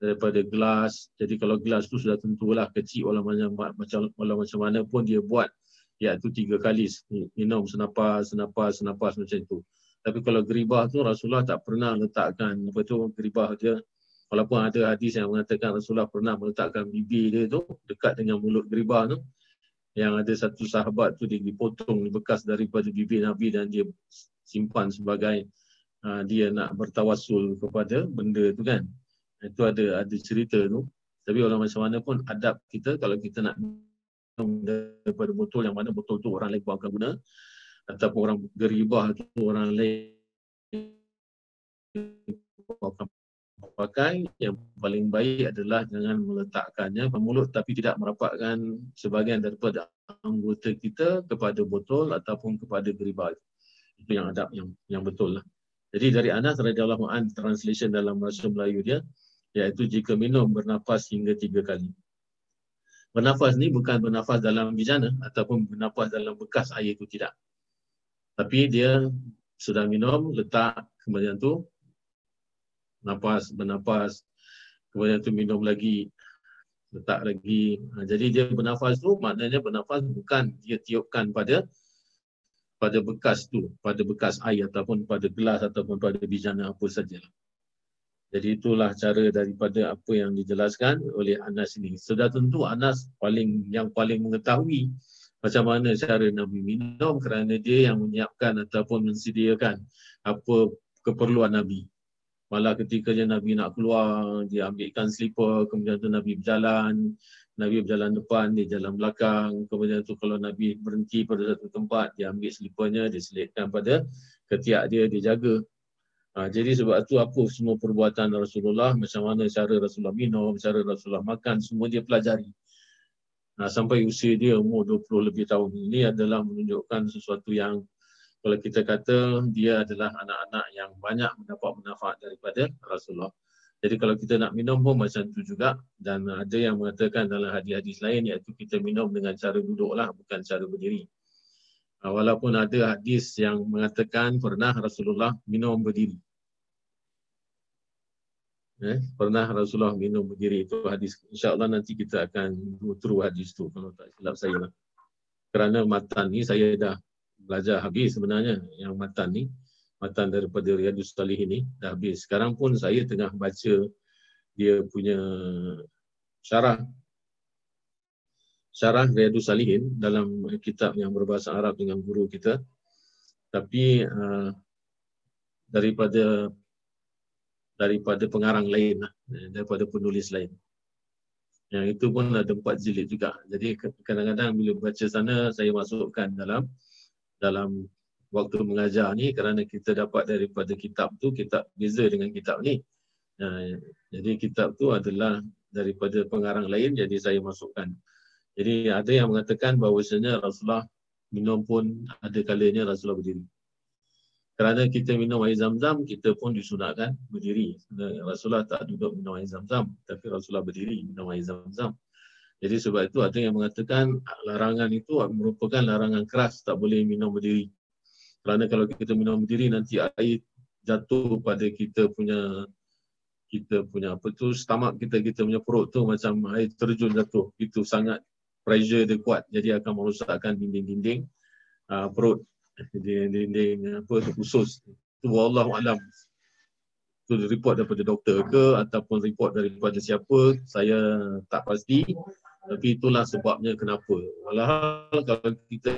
daripada gelas. Jadi kalau gelas tu sudah tentulah kecil walau macam macam walau macam mana pun dia buat iaitu tiga kali minum senapas senapas senapas macam itu. Tapi kalau geribah tu Rasulullah tak pernah letakkan apa tu geribah dia walaupun ada hadis yang mengatakan Rasulullah pernah meletakkan bibir dia tu dekat dengan mulut geribah tu yang ada satu sahabat tu dia dipotong bekas daripada bibir Nabi dan dia simpan sebagai uh, dia nak bertawasul kepada benda tu kan. Itu ada ada cerita tu. Tapi orang macam mana pun adab kita kalau kita nak daripada botol yang mana botol tu orang lain pun akan guna ataupun orang geribah tu orang lain akan pakai yang paling baik adalah jangan meletakkannya pada mulut tapi tidak merapatkan sebahagian daripada anggota kita kepada botol ataupun kepada geribah itu itu yang adab yang yang betul lah. Jadi dari Anas radhiyallahu an translation dalam bahasa Melayu dia iaitu jika minum bernafas hingga tiga kali. Bernafas ni bukan bernafas dalam bijana ataupun bernafas dalam bekas air itu tidak. Tapi dia sudah minum, letak kemudian tu nafas, bernafas, kemudian tu minum lagi, letak lagi. Ha, jadi dia bernafas tu maknanya bernafas bukan dia tiupkan pada pada bekas tu, pada bekas air ataupun pada gelas ataupun pada bijana apa saja. Jadi itulah cara daripada apa yang dijelaskan oleh Anas ini. Sudah tentu Anas paling yang paling mengetahui macam mana cara Nabi minum kerana dia yang menyiapkan ataupun mensediakan apa keperluan Nabi. Malah ketika Nabi nak keluar, dia ambilkan slipper, kemudian tu Nabi berjalan, Nabi berjalan depan, dia jalan belakang. Kemudian tu kalau Nabi berhenti pada satu tempat, dia ambil selipernya, dia selitkan pada ketiak dia, dia jaga. Ha, jadi sebab tu apa semua perbuatan Rasulullah, macam mana cara Rasulullah minum, cara Rasulullah makan, semua dia pelajari. Ha, sampai usia dia umur 20 lebih tahun ini adalah menunjukkan sesuatu yang kalau kita kata dia adalah anak-anak yang banyak mendapat manfaat daripada Rasulullah. Jadi kalau kita nak minum pun macam tu juga dan ada yang mengatakan dalam hadis-hadis lain iaitu kita minum dengan cara duduk lah bukan cara berdiri. Ah, walaupun ada hadis yang mengatakan pernah Rasulullah minum berdiri. Eh, pernah Rasulullah minum berdiri itu hadis. InsyaAllah nanti kita akan go through hadis tu kalau tak silap saya lah. Kerana matan ni saya dah belajar habis sebenarnya yang matan ni matan daripada Riyadus Salih ini dah habis. Sekarang pun saya tengah baca dia punya syarah syarah Riyadus Salihin dalam kitab yang berbahasa Arab dengan guru kita. Tapi uh, daripada daripada pengarang lain lah, daripada penulis lain. Yang itu pun ada empat jilid juga. Jadi kadang-kadang bila baca sana saya masukkan dalam dalam waktu mengajar ni kerana kita dapat daripada kitab tu kitab beza dengan kitab ni. Uh, jadi kitab tu adalah daripada pengarang lain jadi saya masukkan. Jadi ada yang mengatakan bahawasanya Rasulullah minum pun ada kalanya Rasulullah berdiri. Kerana kita minum air zam-zam, kita pun disunatkan berdiri. Rasulullah tak duduk minum air zam-zam, tapi Rasulullah berdiri minum air zam-zam. Jadi sebab itu ada yang mengatakan larangan itu merupakan larangan keras, tak boleh minum berdiri. Kerana kalau kita minum berdiri, nanti air jatuh pada kita punya kita punya apa tu stomach kita kita punya perut tu macam air terjun jatuh. Itu sangat pressure dia kuat jadi akan merosakkan dinding-dinding uh, perut dinding-dinding apa tu khusus tu wallahu alam. Tu report daripada doktor ke ataupun report daripada siapa saya tak pasti tapi itulah sebabnya kenapa walhal kalau kita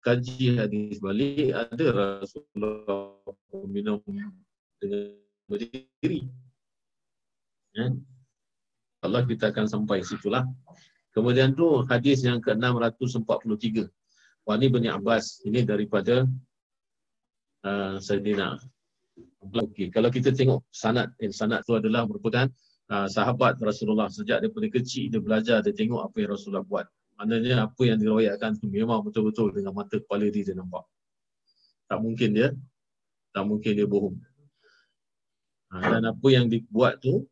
kaji hadis balik ada Rasulullah minum dengan berdiri. Ya. Allah kita akan sampai situlah. Kemudian tu hadis yang ke-643. Wah ni Bani Abbas. Ini daripada uh, Sayyidina. Okay. Kalau kita tengok sanat, eh, sanat tu adalah merupakan uh, sahabat Rasulullah. Sejak daripada kecil dia belajar, dia tengok apa yang Rasulullah buat. Maknanya apa yang diriwayatkan tu memang betul-betul dengan mata kepala dia dia nampak. Tak mungkin dia tak mungkin dia bohong. Ha, dan apa yang dibuat tu,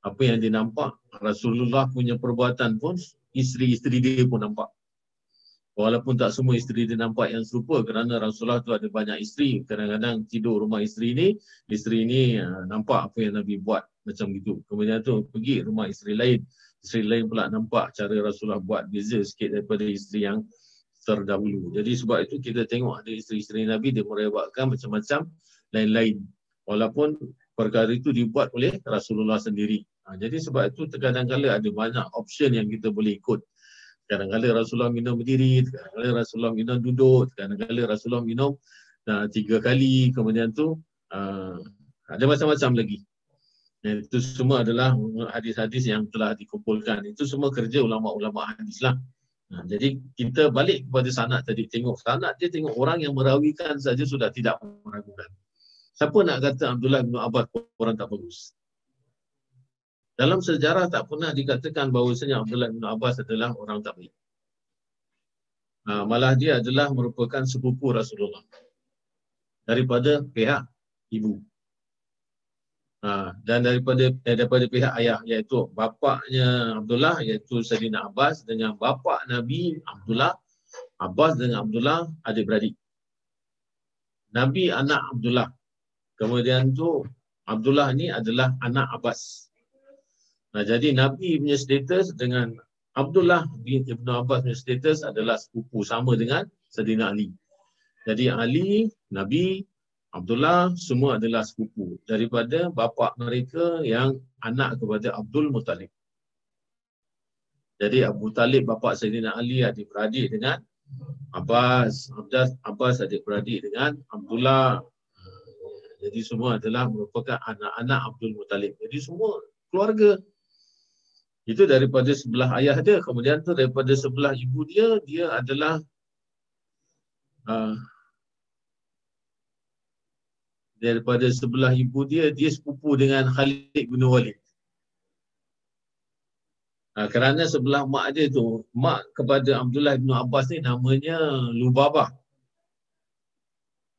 apa yang dia nampak, Rasulullah punya perbuatan pun isteri-isteri dia pun nampak. Walaupun tak semua isteri dia nampak yang serupa kerana Rasulullah tu ada banyak isteri. Kadang-kadang tidur rumah isteri ni, isteri ni ha, nampak apa yang Nabi buat macam gitu. Kemudian tu pergi rumah isteri lain, isteri lain pula nampak cara Rasulullah buat beza sikit daripada isteri yang terdahulu. Jadi sebab itu kita tengok ada isteri-isteri Nabi dia merewakkan macam-macam lain-lain. Walaupun perkara itu dibuat oleh Rasulullah sendiri. Ha, jadi sebab itu kadang-kadang ada banyak option yang kita boleh ikut. Kadang-kadang Rasulullah minum berdiri, kadang-kadang Rasulullah minum duduk, kadang-kadang Rasulullah minum uh, tiga kali, kemudian tu uh, ada macam-macam lagi. Dan itu semua adalah hadis-hadis yang telah dikumpulkan. Itu semua kerja ulama-ulama hadis lah. Ha, jadi kita balik kepada sanat tadi. Tengok sanat dia tengok orang yang merawikan saja sudah tidak meragukan. Siapa nak kata Abdullah bin Abbas orang tak bagus? Dalam sejarah tak pernah dikatakan bahawasanya Abdullah bin Abbas adalah orang tak baik. Ha, malah dia adalah merupakan sepupu Rasulullah. Daripada pihak ibu. Ha, dan daripada eh, daripada pihak ayah iaitu bapaknya Abdullah iaitu Sayyidina Abbas dengan bapa Nabi Abdullah Abbas dengan Abdullah adik-beradik. Nabi anak Abdullah. Kemudian tu Abdullah ni adalah anak Abbas. Nah, jadi Nabi punya status dengan Abdullah bin Ibn Abbas punya status adalah sepupu sama dengan Sayyidina Ali. Jadi Ali, Nabi, Abdullah semua adalah sepupu daripada bapa mereka yang anak kepada Abdul Muttalib. Jadi Abu Talib bapa Sayyidina Ali adik-beradik dengan Abbas, Abbas, Abbas adik-beradik dengan Abdullah. Jadi semua adalah merupakan anak-anak Abdul Muttalib. Jadi semua keluarga. Itu daripada sebelah ayah dia. Kemudian tu daripada sebelah ibu dia, dia adalah uh, daripada sebelah ibu dia, dia sepupu dengan Khalid bin Walid. Ha, kerana sebelah mak dia tu, mak kepada Abdullah bin Abbas ni namanya Lubabah.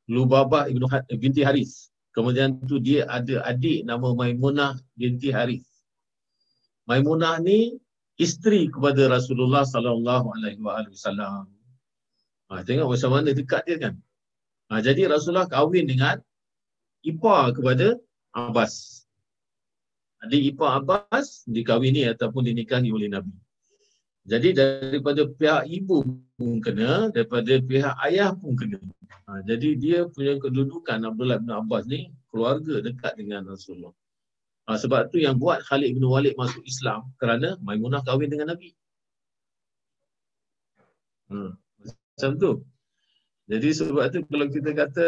Lubabah ibnu binti Haris. Kemudian tu dia ada adik nama Maimunah binti Haris. Maimunah ni isteri kepada Rasulullah sallallahu alaihi wasallam. Ha, tengok macam mana dekat dia kan. Ha, jadi Rasulullah kahwin dengan ipar kepada Abbas. Adik ipar Abbas dikahwini ataupun dinikahi oleh Nabi. Jadi daripada pihak ibu pun kena, daripada pihak ayah pun kena. Ha, jadi dia punya kedudukan Abdullah bin Abbas ni keluarga dekat dengan Rasulullah. Ha, sebab tu yang buat Khalid bin Walid masuk Islam kerana Maimunah kahwin dengan Nabi. Ha, macam tu. Jadi sebab tu kalau kita kata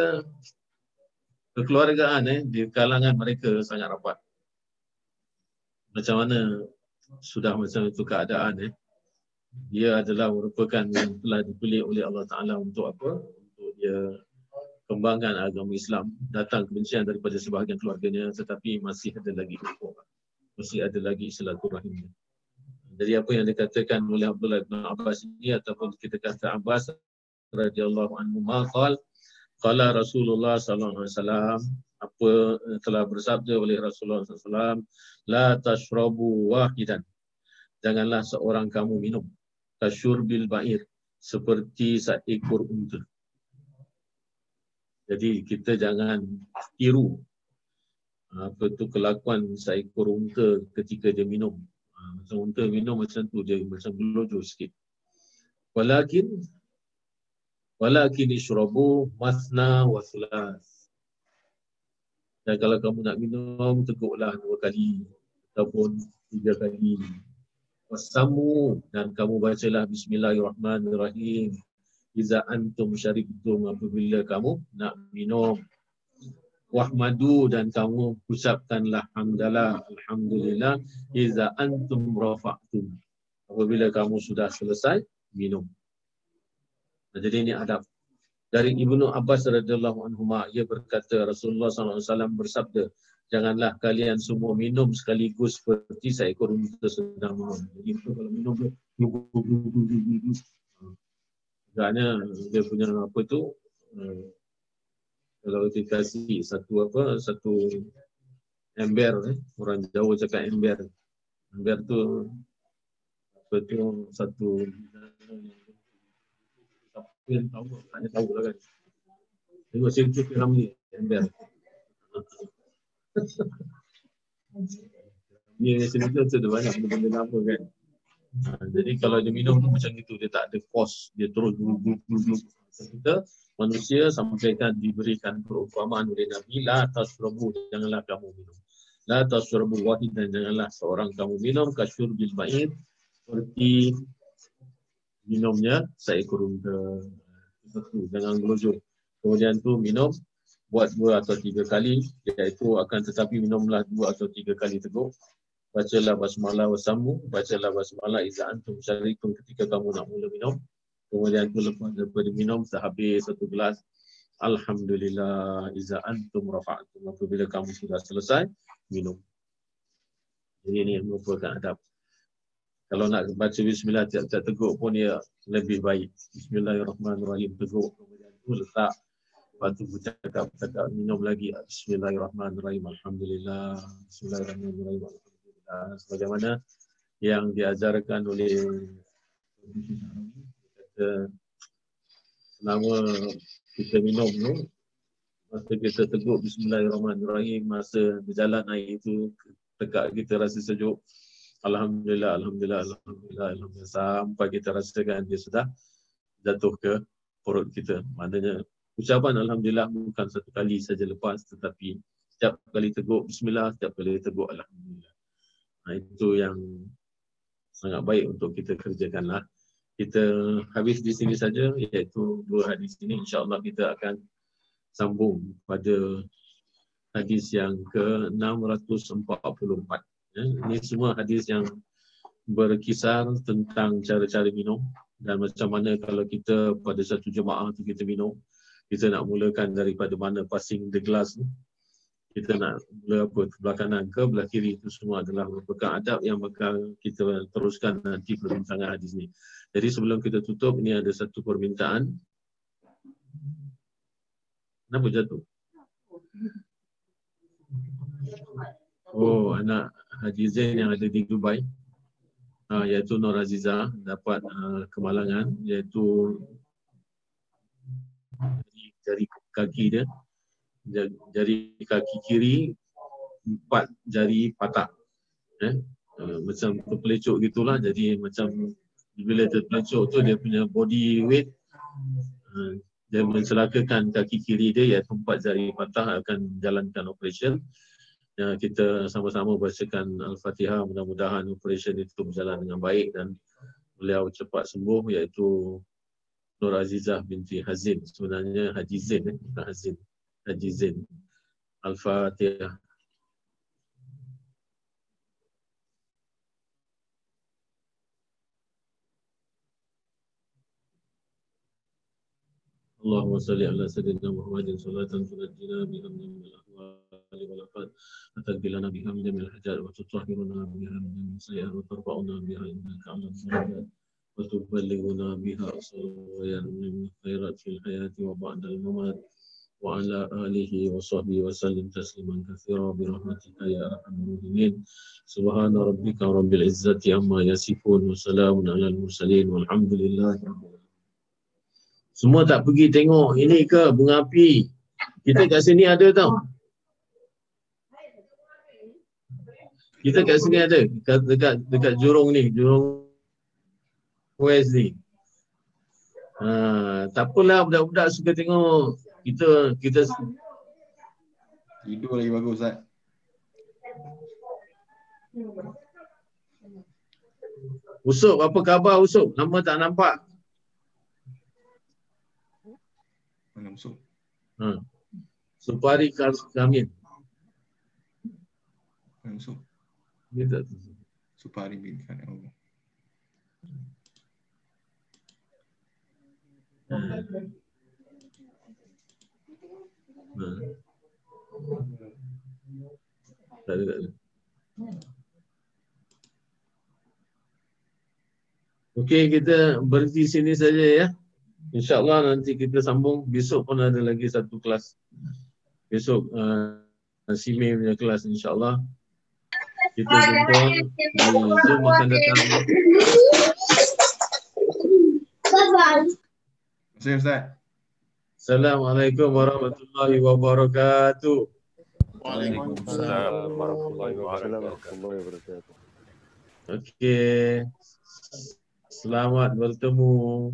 kekeluargaan eh di kalangan mereka sangat rapat. Macam mana sudah macam itu keadaan eh. Dia adalah merupakan yang telah dipilih oleh Allah Taala untuk apa? Untuk dia kembangkan agama Islam. Datang kebencian daripada sebahagian keluarganya tetapi masih ada lagi masih ada lagi silaturahim. Jadi apa yang dikatakan oleh Abdullah bin Abbas ini ataupun kita kata Abbas radhiyallahu anhu maqal Qala Rasulullah sallallahu alaihi wasallam apa telah bersabda oleh Rasulullah SAW la tashrabu wahidan janganlah seorang kamu minum bil ba'ir seperti seekor unta jadi kita jangan tiru apa tu kelakuan seekor unta ketika dia minum ha, macam unta minum macam tu dia macam gelojo sikit walakin Walakin ishrabu masna wa thulas. Dan kalau kamu nak minum, teguklah dua kali ataupun tiga kali. Wasamu dan kamu bacalah Bismillahirrahmanirrahim. Iza antum syaribtum apabila kamu nak minum. Wahmadu dan kamu ucapkanlah hamdalah, alhamdulillah. Iza antum rafa'tum. Apabila kamu sudah selesai minum. Jadi ini adab. Dari Ibnu Abbas radhiyallahu anhu ia berkata Rasulullah SAW bersabda, janganlah kalian semua minum sekaligus seperti seekor unta sedang minum. Jadi kalau minum Agaknya dia punya apa tu eh, kalau kita kasih satu apa satu ember eh. orang jauh cakap ember ember tu apa tu satu yang tahu, hanya tahu lah kan. Tengok sini tu ember. Ni yang sini tu ada banyak benda-benda lama kan. Ha, jadi kalau dia minum tu macam itu, dia tak ada kos, dia terus dulu dulu Kita manusia sampaikan diberikan perumpamaan oleh Nabi, la tasrabu, janganlah kamu minum. La tasrabu wahid dan janganlah seorang kamu minum kasyur bil ba'id seperti minumnya seekor unta. Satu, jangan gelojoh. Kemudian tu minum buat dua atau tiga kali iaitu akan tetapi minumlah dua atau tiga kali teguk. Bacalah basmalah wasamu, bacalah basmalah iza antum syarikum ketika kamu nak mula minum. Kemudian tu lepas daripada minum sehabis satu gelas. Alhamdulillah iza antum rafa'atum apabila kamu sudah selesai minum. Jadi ini merupakan adab. Kalau nak baca bismillah tiap-tiap teguk pun dia lebih baik. Bismillahirrahmanirrahim teguk. Kemudian tu letak. Lepas tu bercakap cakap minum lagi. Bismillahirrahmanirrahim. Alhamdulillah. Bismillahirrahmanirrahim. Alhamdulillah sebagaimana yang diajarkan oleh kata selama kita minum tu masa kita teguk Bismillahirrahmanirrahim masa berjalan air itu dekat kita rasa sejuk Alhamdulillah, Alhamdulillah, Alhamdulillah, Alhamdulillah. Sampai kita rasakan dia sudah jatuh ke perut kita. Maknanya ucapan Alhamdulillah bukan satu kali saja lepas tetapi setiap kali teguk Bismillah, setiap kali teguk Alhamdulillah. Nah, itu yang sangat baik untuk kita kerjakanlah. Kita habis di sini saja iaitu dua hadis ini. InsyaAllah kita akan sambung pada hadis yang ke-644. Ya, ini semua hadis yang berkisar tentang cara-cara minum dan macam mana kalau kita pada satu jemaah tu kita minum kita nak mulakan daripada mana passing the glass kita nak apa belah kanan ke belah kiri itu semua adalah merupakan adab yang bakal kita teruskan nanti perbincangan hadis ni. Jadi sebelum kita tutup ini ada satu permintaan. Kenapa jatuh? Oh, anak Haji Zain yang ada di Dubai uh, iaitu Nur Aziza dapat uh, kemalangan iaitu jari kaki dia jari kaki kiri empat jari patah eh? uh, macam terpelecuk gitulah. Jadi macam bila terpelecuk tu dia punya body weight uh, dia mencelakakan kaki kiri dia iaitu empat jari patah akan jalankan operation. Ya, kita sama-sama bacakan Al-Fatihah. Mudah-mudahan operation itu berjalan dengan baik dan beliau cepat sembuh iaitu Nur Azizah binti Hazin sebenarnya Haji Zain eh? bukan Hazin Zain Al-Fatihah. اللهم صل على سيدنا محمد صلاة تنجينا بها من الأهوال والآفات. وتقبل لنا بها من جميع الحاجات وتطهرنا بها من جميع السيئات وترفعنا بها إنك على الصراط. وتبلغنا بها أصلا من الخيرات في الحياة وبعد الممات. وعلى آله وصحبه وسلم تسليما كثيرا برحمتك يا أرحم الراحمين سبحان ربك رب العزة عما يصفون وسلام على المرسلين والحمد لله رب العالمين Semua tak pergi tengok ini ke bunga api. Kita kat sini ada tau. Kita kat sini ada dekat dekat, dekat Jurong ni, Jurong West ni. Ha, tak apalah budak-budak suka tengok kita kita Tidur lagi bagus Ustaz. Usuk apa khabar Usuk? Lama tak nampak. Mana musuh? Ha. Supari Kamil. Mana musuh? Dia tak Supari bin Khan. Oh. Ha. Tak ada, tak ada. Okey, kita berhenti sini saja ya. InsyaAllah nanti kita sambung. Besok pun ada lagi satu kelas. Besok uh, Sime punya kelas insyaAllah. Kita jumpa di Zoom akan datang. Terima kasih Ustaz. Assalamualaikum warahmatullahi wabarakatuh. Waalaikumsalam warahmatullahi wabarakatuh. Okey. Selamat bertemu.